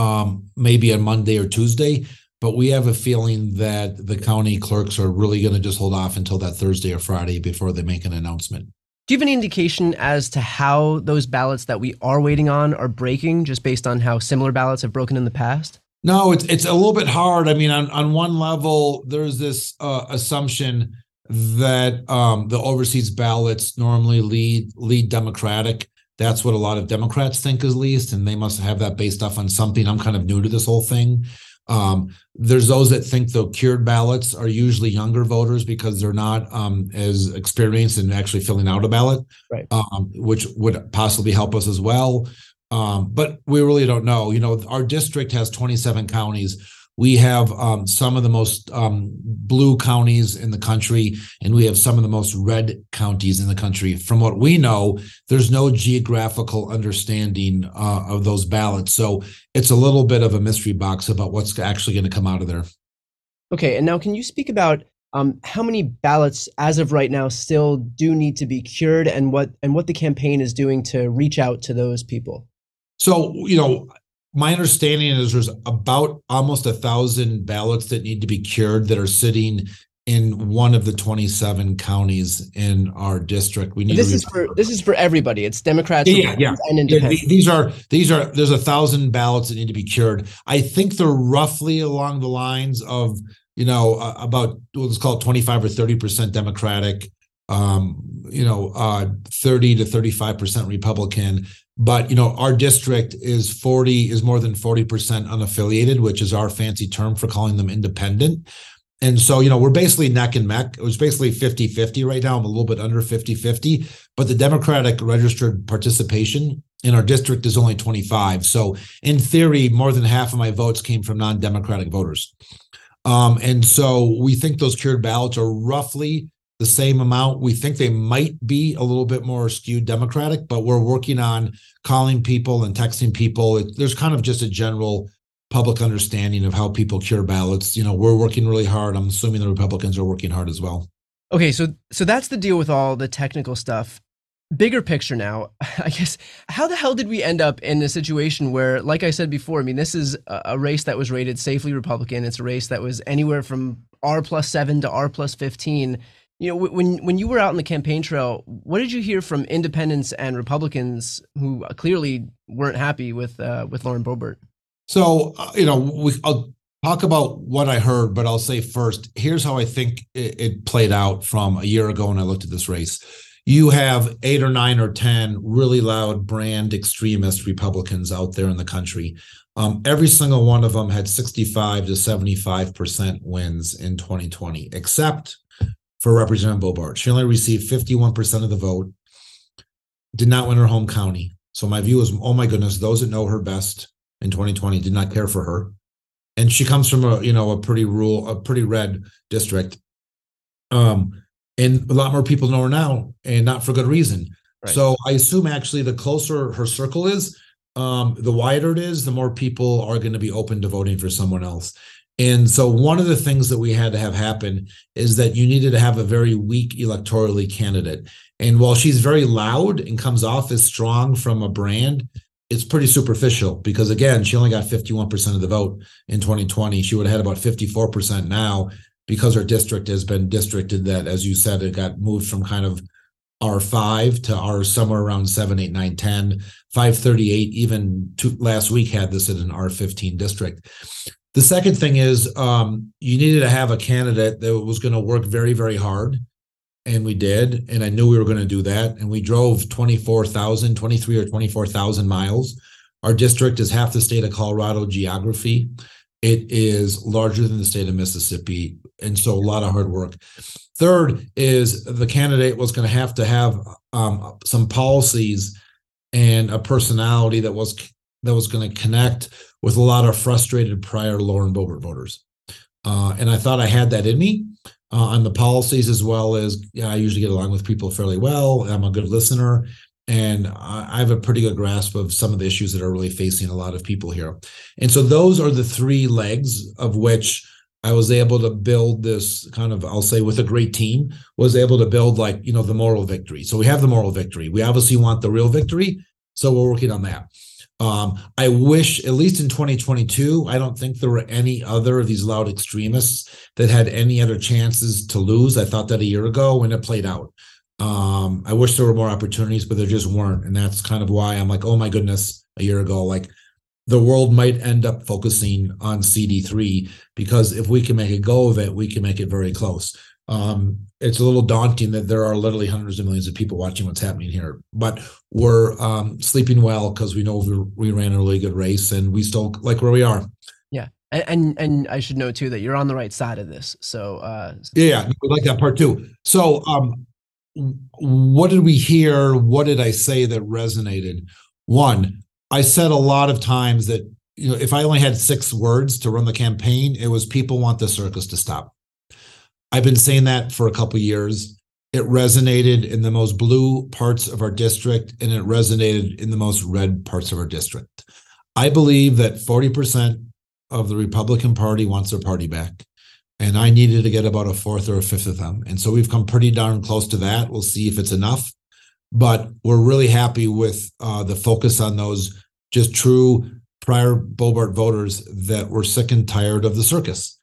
um, maybe on Monday or Tuesday. But we have a feeling that the county clerks are really going to just hold off until that Thursday or Friday before they make an announcement. Do you have any indication as to how those ballots that we are waiting on are breaking, just based on how similar ballots have broken in the past? No, it's it's a little bit hard. I mean, on on one level, there's this uh, assumption that um, the overseas ballots normally lead lead Democratic. That's what a lot of Democrats think is least, and they must have that based off on something. I'm kind of new to this whole thing. Um, there's those that think the cured ballots are usually younger voters because they're not um, as experienced in actually filling out a ballot, right? Um, which would possibly help us as well. Um, but we really don't know. You know, our district has 27 counties. We have um, some of the most um, blue counties in the country, and we have some of the most red counties in the country. From what we know, there's no geographical understanding uh, of those ballots. So it's a little bit of a mystery box about what's actually going to come out of there. Okay. And now, can you speak about um, how many ballots, as of right now, still do need to be cured, and what and what the campaign is doing to reach out to those people? So, you know, my understanding is there's about almost a thousand ballots that need to be cured that are sitting in one of the 27 counties in our district. We need this is for this is for everybody. It's Democrats, yeah, yeah. and independents. Yeah, these are these are there's a thousand ballots that need to be cured. I think they're roughly along the lines of you know uh, about what's called 25 or 30 percent Democratic, um, you know, uh, 30 to 35 percent Republican, but you know our district is 40 is more than 40% unaffiliated which is our fancy term for calling them independent. And so you know we're basically neck and neck. It was basically 50-50 right now. I'm a little bit under 50-50 but the democratic registered participation in our district is only 25 so in theory more than half of my votes came from non-democratic voters. Um, and so we think those cured ballots are roughly the same amount. We think they might be a little bit more skewed Democratic, but we're working on calling people and texting people. It, there's kind of just a general public understanding of how people cure ballots. You know, we're working really hard. I'm assuming the Republicans are working hard as well. Okay, so so that's the deal with all the technical stuff. Bigger picture now, I guess. How the hell did we end up in a situation where, like I said before, I mean, this is a race that was rated safely Republican. It's a race that was anywhere from R plus seven to R plus fifteen you know, when when you were out on the campaign trail, what did you hear from independents and Republicans who clearly weren't happy with uh, with Lauren Boebert? So, uh, you know, we, I'll talk about what I heard, but I'll say first, here's how I think it, it played out from a year ago when I looked at this race. You have eight or nine or ten really loud brand extremist Republicans out there in the country. Um, every single one of them had 65 to 75 percent wins in 2020, except for Representative Boebert. She only received 51% of the vote, did not win her home county. So my view is, oh my goodness, those that know her best in 2020 did not care for her. And she comes from a, you know, a pretty rural, a pretty red district. Um, and a lot more people know her now, and not for good reason. Right. So I assume actually the closer her circle is, um, the wider it is, the more people are going to be open to voting for someone else. And so one of the things that we had to have happen is that you needed to have a very weak electorally candidate. And while she's very loud and comes off as strong from a brand, it's pretty superficial because again, she only got 51% of the vote in 2020. She would have had about 54% now because her district has been districted that, as you said, it got moved from kind of R5 to R somewhere around 7, 8, 9, 10, 538, even two, last week had this in an R15 district. The second thing is um, you needed to have a candidate that was going to work very, very hard. And we did. And I knew we were going to do that. And we drove 24,000, 23 or 24,000 miles. Our district is half the state of Colorado geography. It is larger than the state of Mississippi. And so a lot of hard work. Third is the candidate was going to have to have um, some policies and a personality that was that was going to connect with a lot of frustrated prior Lauren Boebert voters. Uh, and I thought I had that in me uh, on the policies as well as yeah, I usually get along with people fairly well. I'm a good listener. And I have a pretty good grasp of some of the issues that are really facing a lot of people here. And so those are the three legs of which I was able to build this kind of, I'll say, with a great team, was able to build like, you know, the moral victory. So we have the moral victory. We obviously want the real victory. So we're working on that. Um, I wish, at least in 2022, I don't think there were any other of these loud extremists that had any other chances to lose. I thought that a year ago when it played out. Um, I wish there were more opportunities, but there just weren't. And that's kind of why I'm like, oh my goodness, a year ago, like the world might end up focusing on CD3 because if we can make a go of it, we can make it very close um, it's a little daunting that there are literally hundreds of millions of people watching what's happening here. But we're um, sleeping well because we know we, we ran a really good race and we still like where we are. Yeah. And, and, and I should know too that you're on the right side of this. So uh, yeah, we like that part too. So um, what did we hear? What did I say that resonated? One, I said a lot of times that you know if I only had six words to run the campaign, it was people want the circus to stop. I've been saying that for a couple years. It resonated in the most blue parts of our district and it resonated in the most red parts of our district. I believe that 40% of the Republican Party wants their party back. And I needed to get about a fourth or a fifth of them. And so we've come pretty darn close to that. We'll see if it's enough. But we're really happy with uh, the focus on those just true prior Boebert voters that were sick and tired of the circus.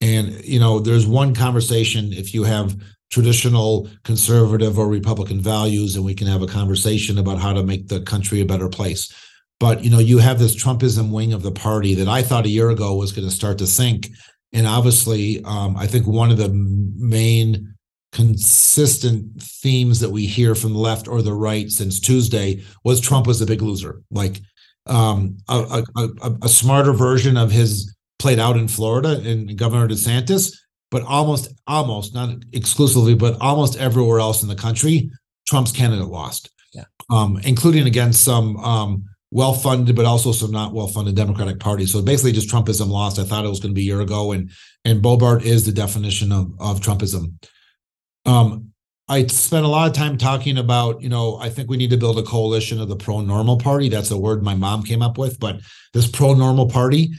And, you know, there's one conversation if you have traditional conservative or Republican values, and we can have a conversation about how to make the country a better place. But, you know, you have this Trumpism wing of the party that I thought a year ago was going to start to sink. And obviously, um, I think one of the main consistent themes that we hear from the left or the right since Tuesday was Trump was a big loser. Like um, a, a, a, a smarter version of his played out in Florida and Governor DeSantis, but almost, almost not exclusively, but almost everywhere else in the country, Trump's candidate lost, yeah. um, including against some um, well-funded, but also some not well-funded Democratic parties. So basically, just Trumpism lost. I thought it was going to be a year ago, and and Boebert is the definition of of Trumpism. Um, I spent a lot of time talking about, you know, I think we need to build a coalition of the pro normal party. That's a word my mom came up with, but this pro normal party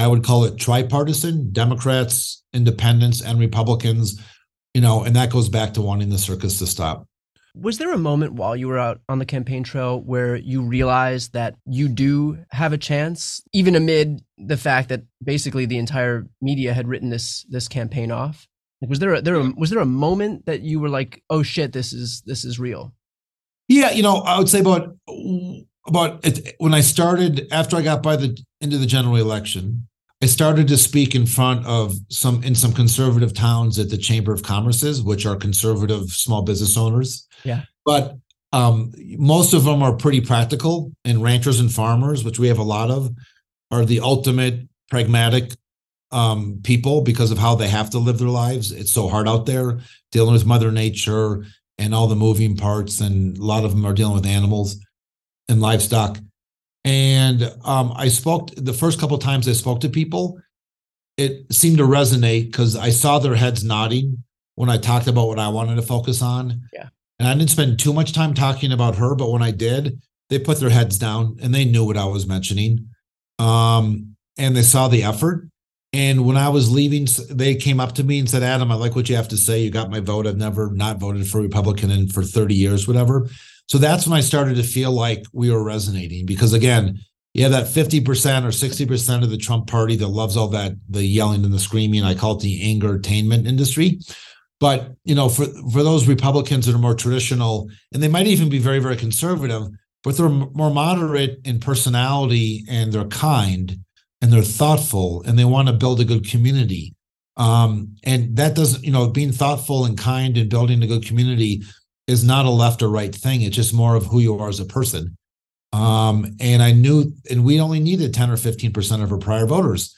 I would call it tripartisan Democrats, independents, and Republicans, you know, and that goes back to wanting the circus to stop. Was there a moment while you were out on the campaign trail where you realized that you do have a chance, even amid the fact that basically the entire media had written this this campaign off? Was there a, there a, was there a moment that you were like, oh shit, this is this is real? Yeah, you know, I would say about about it, when I started after I got by the into the general election, I started to speak in front of some in some conservative towns at the Chamber of Commerce's, which are conservative small business owners. Yeah. But um, most of them are pretty practical, and ranchers and farmers, which we have a lot of, are the ultimate pragmatic um, people because of how they have to live their lives. It's so hard out there dealing with Mother Nature and all the moving parts, and a lot of them are dealing with animals and livestock. And um, I spoke the first couple times I spoke to people, it seemed to resonate because I saw their heads nodding when I talked about what I wanted to focus on. Yeah. And I didn't spend too much time talking about her, but when I did, they put their heads down and they knew what I was mentioning. Um, and they saw the effort. And when I was leaving, they came up to me and said, Adam, I like what you have to say. You got my vote. I've never not voted for Republican in for 30 years, whatever. So that's when I started to feel like we were resonating because again, you have that 50% or 60% of the Trump party that loves all that, the yelling and the screaming. I call it the anger attainment industry. But, you know, for, for those Republicans that are more traditional, and they might even be very, very conservative, but they're more moderate in personality and they're kind and they're thoughtful and they want to build a good community. Um, and that doesn't, you know, being thoughtful and kind and building a good community is not a left or right thing. It's just more of who you are as a person. Um, and I knew, and we only needed 10 or 15% of her prior voters.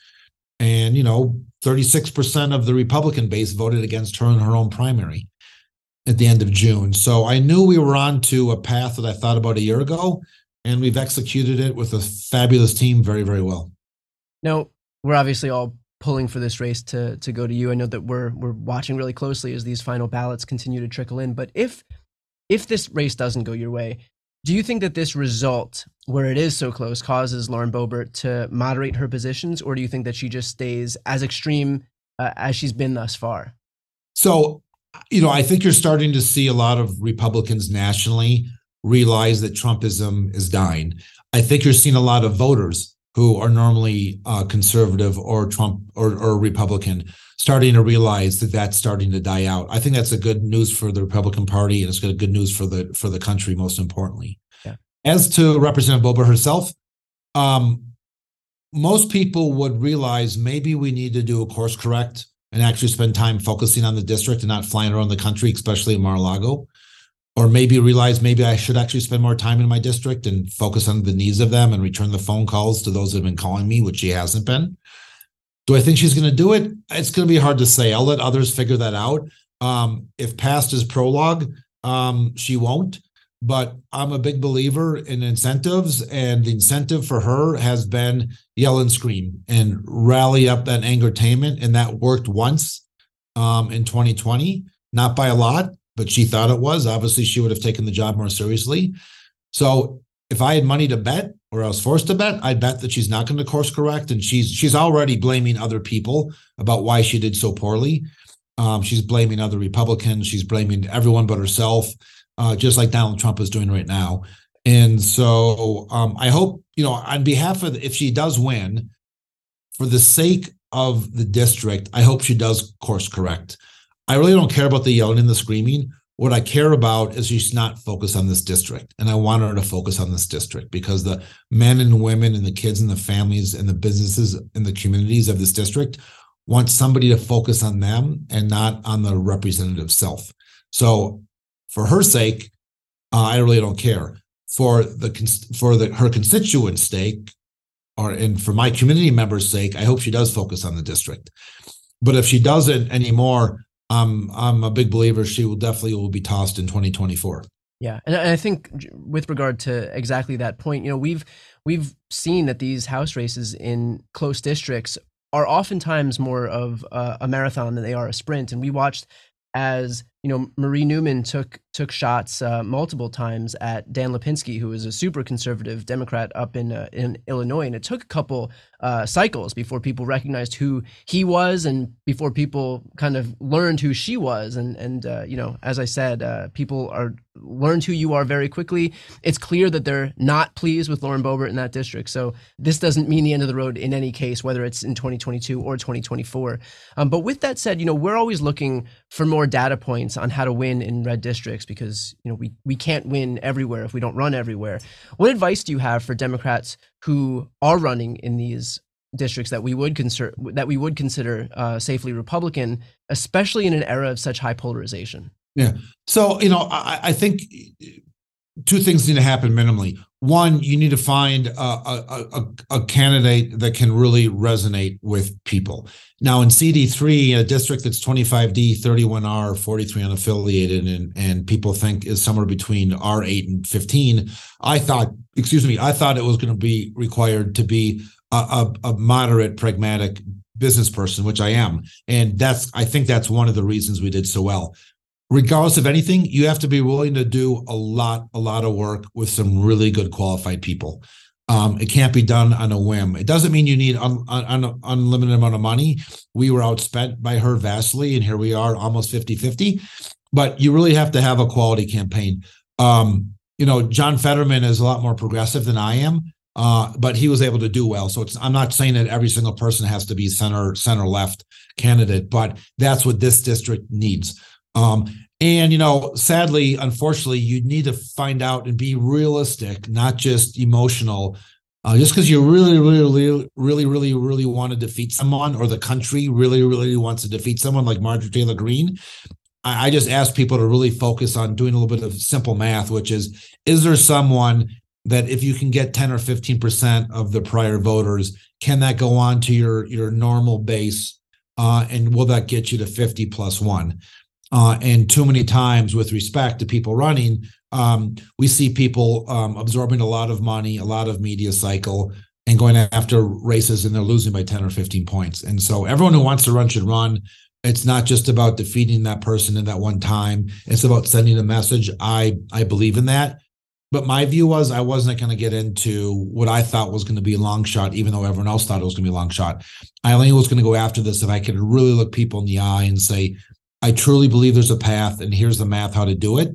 And, you know, 36% of the Republican base voted against her in her own primary at the end of June. So I knew we were on to a path that I thought about a year ago, and we've executed it with a fabulous team very, very well. Now, we're obviously all pulling for this race to to go to you. I know that we're we're watching really closely as these final ballots continue to trickle in. But if if this race doesn't go your way, do you think that this result, where it is so close, causes Lauren Boebert to moderate her positions, or do you think that she just stays as extreme uh, as she's been thus far? So, you know, I think you're starting to see a lot of Republicans nationally realize that Trumpism is dying. I think you're seeing a lot of voters who are normally uh, conservative or Trump or, or Republican starting to realize that that's starting to die out. I think that's a good news for the Republican Party, and it's good news for the for the country. Most importantly, yeah. as to Representative Boebert herself, um, most people would realize maybe we need to do a course correct and actually spend time focusing on the district and not flying around the country, especially in Mar-a-Lago or maybe realize maybe I should actually spend more time in my district and focus on the needs of them and return the phone calls to those that have been calling me, which she hasn't been. Do I think she's going to do it? It's going to be hard to say. I'll let others figure that out. Um, if past is prologue, um, she won't. But I'm a big believer in incentives, and the incentive for her has been yell and scream and rally up that angertainment, and that worked once um, in 2020, not by a lot, but she thought it was. Obviously, she would have taken the job more seriously. So if I had money to bet or I was forced to bet, I'd bet that she's not going to course correct. And she's she's already blaming other people about why she did so poorly. Um, she's blaming other Republicans. She's blaming everyone but herself, uh, just like Donald Trump is doing right now. And so um, I hope, you know, on behalf of, if she does win, for the sake of the district, I hope she does course correct. I really don't care about the yelling and the screaming. What I care about is she's not focused on this district. And I want her to focus on this district because the men and women and the kids and the families and the businesses and the communities of this district want somebody to focus on them and not on the representative self. So for her sake, uh, I really don't care. For the for the her constituents' sake, or and for my community members' sake, I hope she does focus on the district. But if she doesn't anymore, I'm I'm a big believer she will definitely will be tossed in 2024. Yeah, and I think with regard to exactly that point, you know, we've we've seen that these house races in close districts are oftentimes more of a, a marathon than they are a sprint, and we watched as you know, Marie Newman took took shots uh, multiple times at Dan Lipinski, who is a super conservative Democrat up in uh, in Illinois, and it took a couple uh, cycles before people recognized who he was, and before people kind of learned who she was. And and uh, you know, as I said, uh, people are learned who you are very quickly. It's clear that they're not pleased with Lauren Boebert in that district. So this doesn't mean the end of the road in any case, whether it's in 2022 or 2024. Um, but with that said, you know, we're always looking for more data points on how to win in red districts because you know we we can't win everywhere if we don't run everywhere. What advice do you have for Democrats who are running in these districts that we would consider that we would consider uh, safely Republican, especially in an era of such high polarization? Yeah. So you know, I, I think two things need to happen minimally. One, you need to find a, a, a, a, candidate that can really resonate with people. Now, in CD3, a district that's 25D, 31R, 43 unaffiliated, and, and people think is somewhere between R8 and 15, I thought, excuse me, I thought it was going to be required to be a, a, a moderate, pragmatic business person, which I am. And that's, I think that's one of the reasons we did so well. Regardless of anything, you have to be willing to do a lot, a lot of work with some really good qualified people. Um, it can't be done on a whim. It doesn't mean you need un, un, unlimited amount of money. We were outspent by her vastly, and here we are almost 50 50. But you really have to have a quality campaign. Um, you know, John Fetterman is a lot more progressive than I am, uh, but he was able to do well. So I'm not saying that every single person has to be center center left candidate, but that's what this district needs. Um, and you know, sadly, unfortunately, you need to find out and be realistic, not just emotional. Uh, just because you really, really, really, really, really, really want to defeat someone, or the country really, really wants to defeat someone like Marjorie Taylor Greene, I, I just ask people to really focus on doing a little bit of simple math, which is: is there someone that if you can get 10 or 15 percent of the prior voters, can that go on to your your normal base, uh, and will that get you to 50 plus one? Uh, and too many times, with respect to people running, um, we see people um, absorbing a lot of money, a lot of media cycle, and going after races, and they're losing by 10 or 15 points. And so, everyone who wants to run should run. It's not just about defeating that person in that one time. It's about sending a message. I I believe in that. But my view was I wasn't going to get into what I thought was going to be a long shot, even though everyone else thought it was going to be a long shot. I only was going to go after this if I could really look people in the eye and say, I truly believe there's a path, and here's the math how to do it.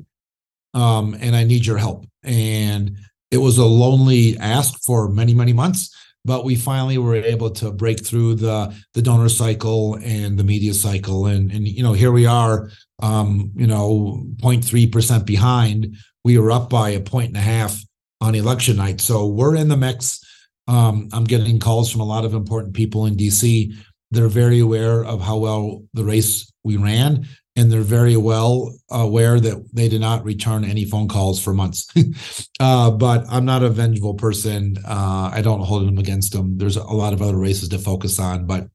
Um, and I need your help. And it was a lonely ask for many, many months, but we finally were able to break through the the donor cycle and the media cycle. And and you know, here we are, um, you know, 0.3 percent behind. We were up by a point and a half on election night. So we're in the mix. Um, I'm getting calls from a lot of important people in DC. They're very aware of how well the race we ran and they're very well aware that they did not return any phone calls for months. uh, but I'm not a vengeful person. Uh, I don't hold them against them. There's a lot of other races to focus on. But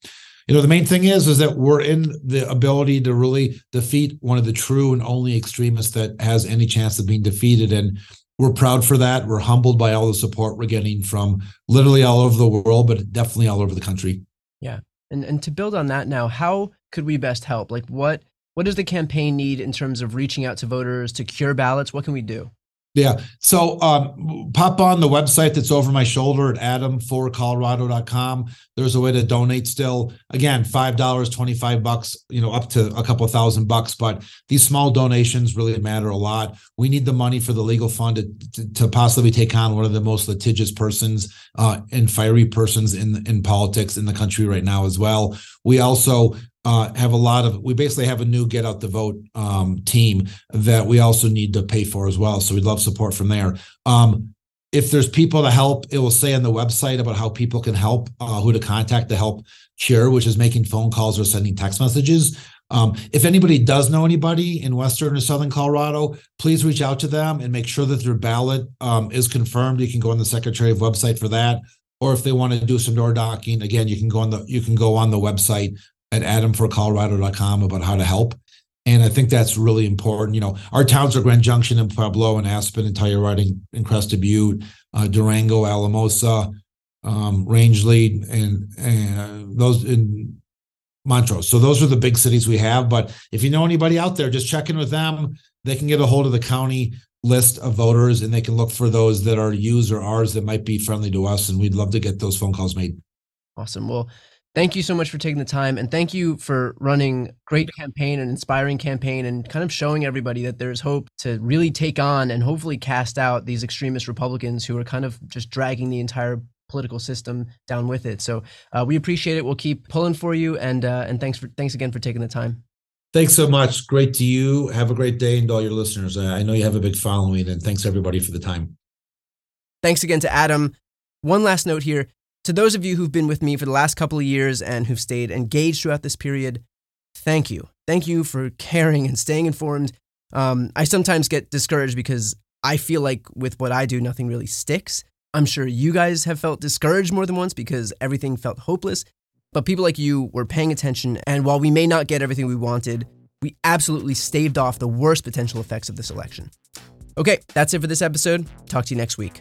you know, the main thing is is that we're in the ability to really defeat one of the true and only extremists that has any chance of being defeated. And we're proud for that. We're humbled by all the support we're getting from literally all over the world, but definitely all over the country. Yeah. And and to build on that now, how could we best help? Like what what does the campaign need in terms of reaching out to voters to cure ballots? What can we do? Yeah. So um, pop on the website that's over my shoulder at adam4colorado.com. There's a way to donate still. Again, $5, 25 bucks, you know, up to a couple thousand bucks. But these small donations really matter a lot. We need the money for the legal fund to, to, to possibly take on one of the most litigious persons uh, and fiery persons in, in politics in the country right now as well. We also uh, have a lot of we basically have a new get out the vote um, team that we also need to pay for as well. So we'd love support from there. Um, if there's people to help it will say on the website about how people can help uh, who to contact to help cure which is making phone calls or sending text messages. Um, if anybody does know anybody in western or southern colorado please reach out to them and make sure that their ballot um, is confirmed. You can go on the secretary of website for that. Or if they want to do some door knocking again you can go on the you can go on the website at adamforcolorado.com about how to help. And I think that's really important. You know, our towns are Grand Junction and Pueblo and Aspen and Telluride and Crested Butte, uh, Durango, Alamosa, um, Rangely, and, and those in Montrose. So those are the big cities we have. But if you know anybody out there, just check in with them. They can get a hold of the county list of voters and they can look for those that are used or ours that might be friendly to us. And we'd love to get those phone calls made. Awesome. Well, thank you so much for taking the time and thank you for running great campaign and inspiring campaign and kind of showing everybody that there's hope to really take on and hopefully cast out these extremist republicans who are kind of just dragging the entire political system down with it. So uh, we appreciate it. We'll keep pulling for you and uh, and thanks for thanks again for taking the time. Thanks so much. Great to you. Have a great day and all your listeners. I know you have a big following and thanks everybody for the time. Thanks again to adam. One last note here to those of you who've been with me for the last couple of years and who've stayed engaged throughout this period, thank you. Thank you for caring and staying informed. Um, I sometimes get discouraged because I feel like with what I do, nothing really sticks. I'm sure you guys have felt discouraged more than once because everything felt hopeless. But people like you were paying attention, and while we may not get everything we wanted, we absolutely staved off the worst potential effects of this election. Okay, that's it for this episode. Talk to you next week.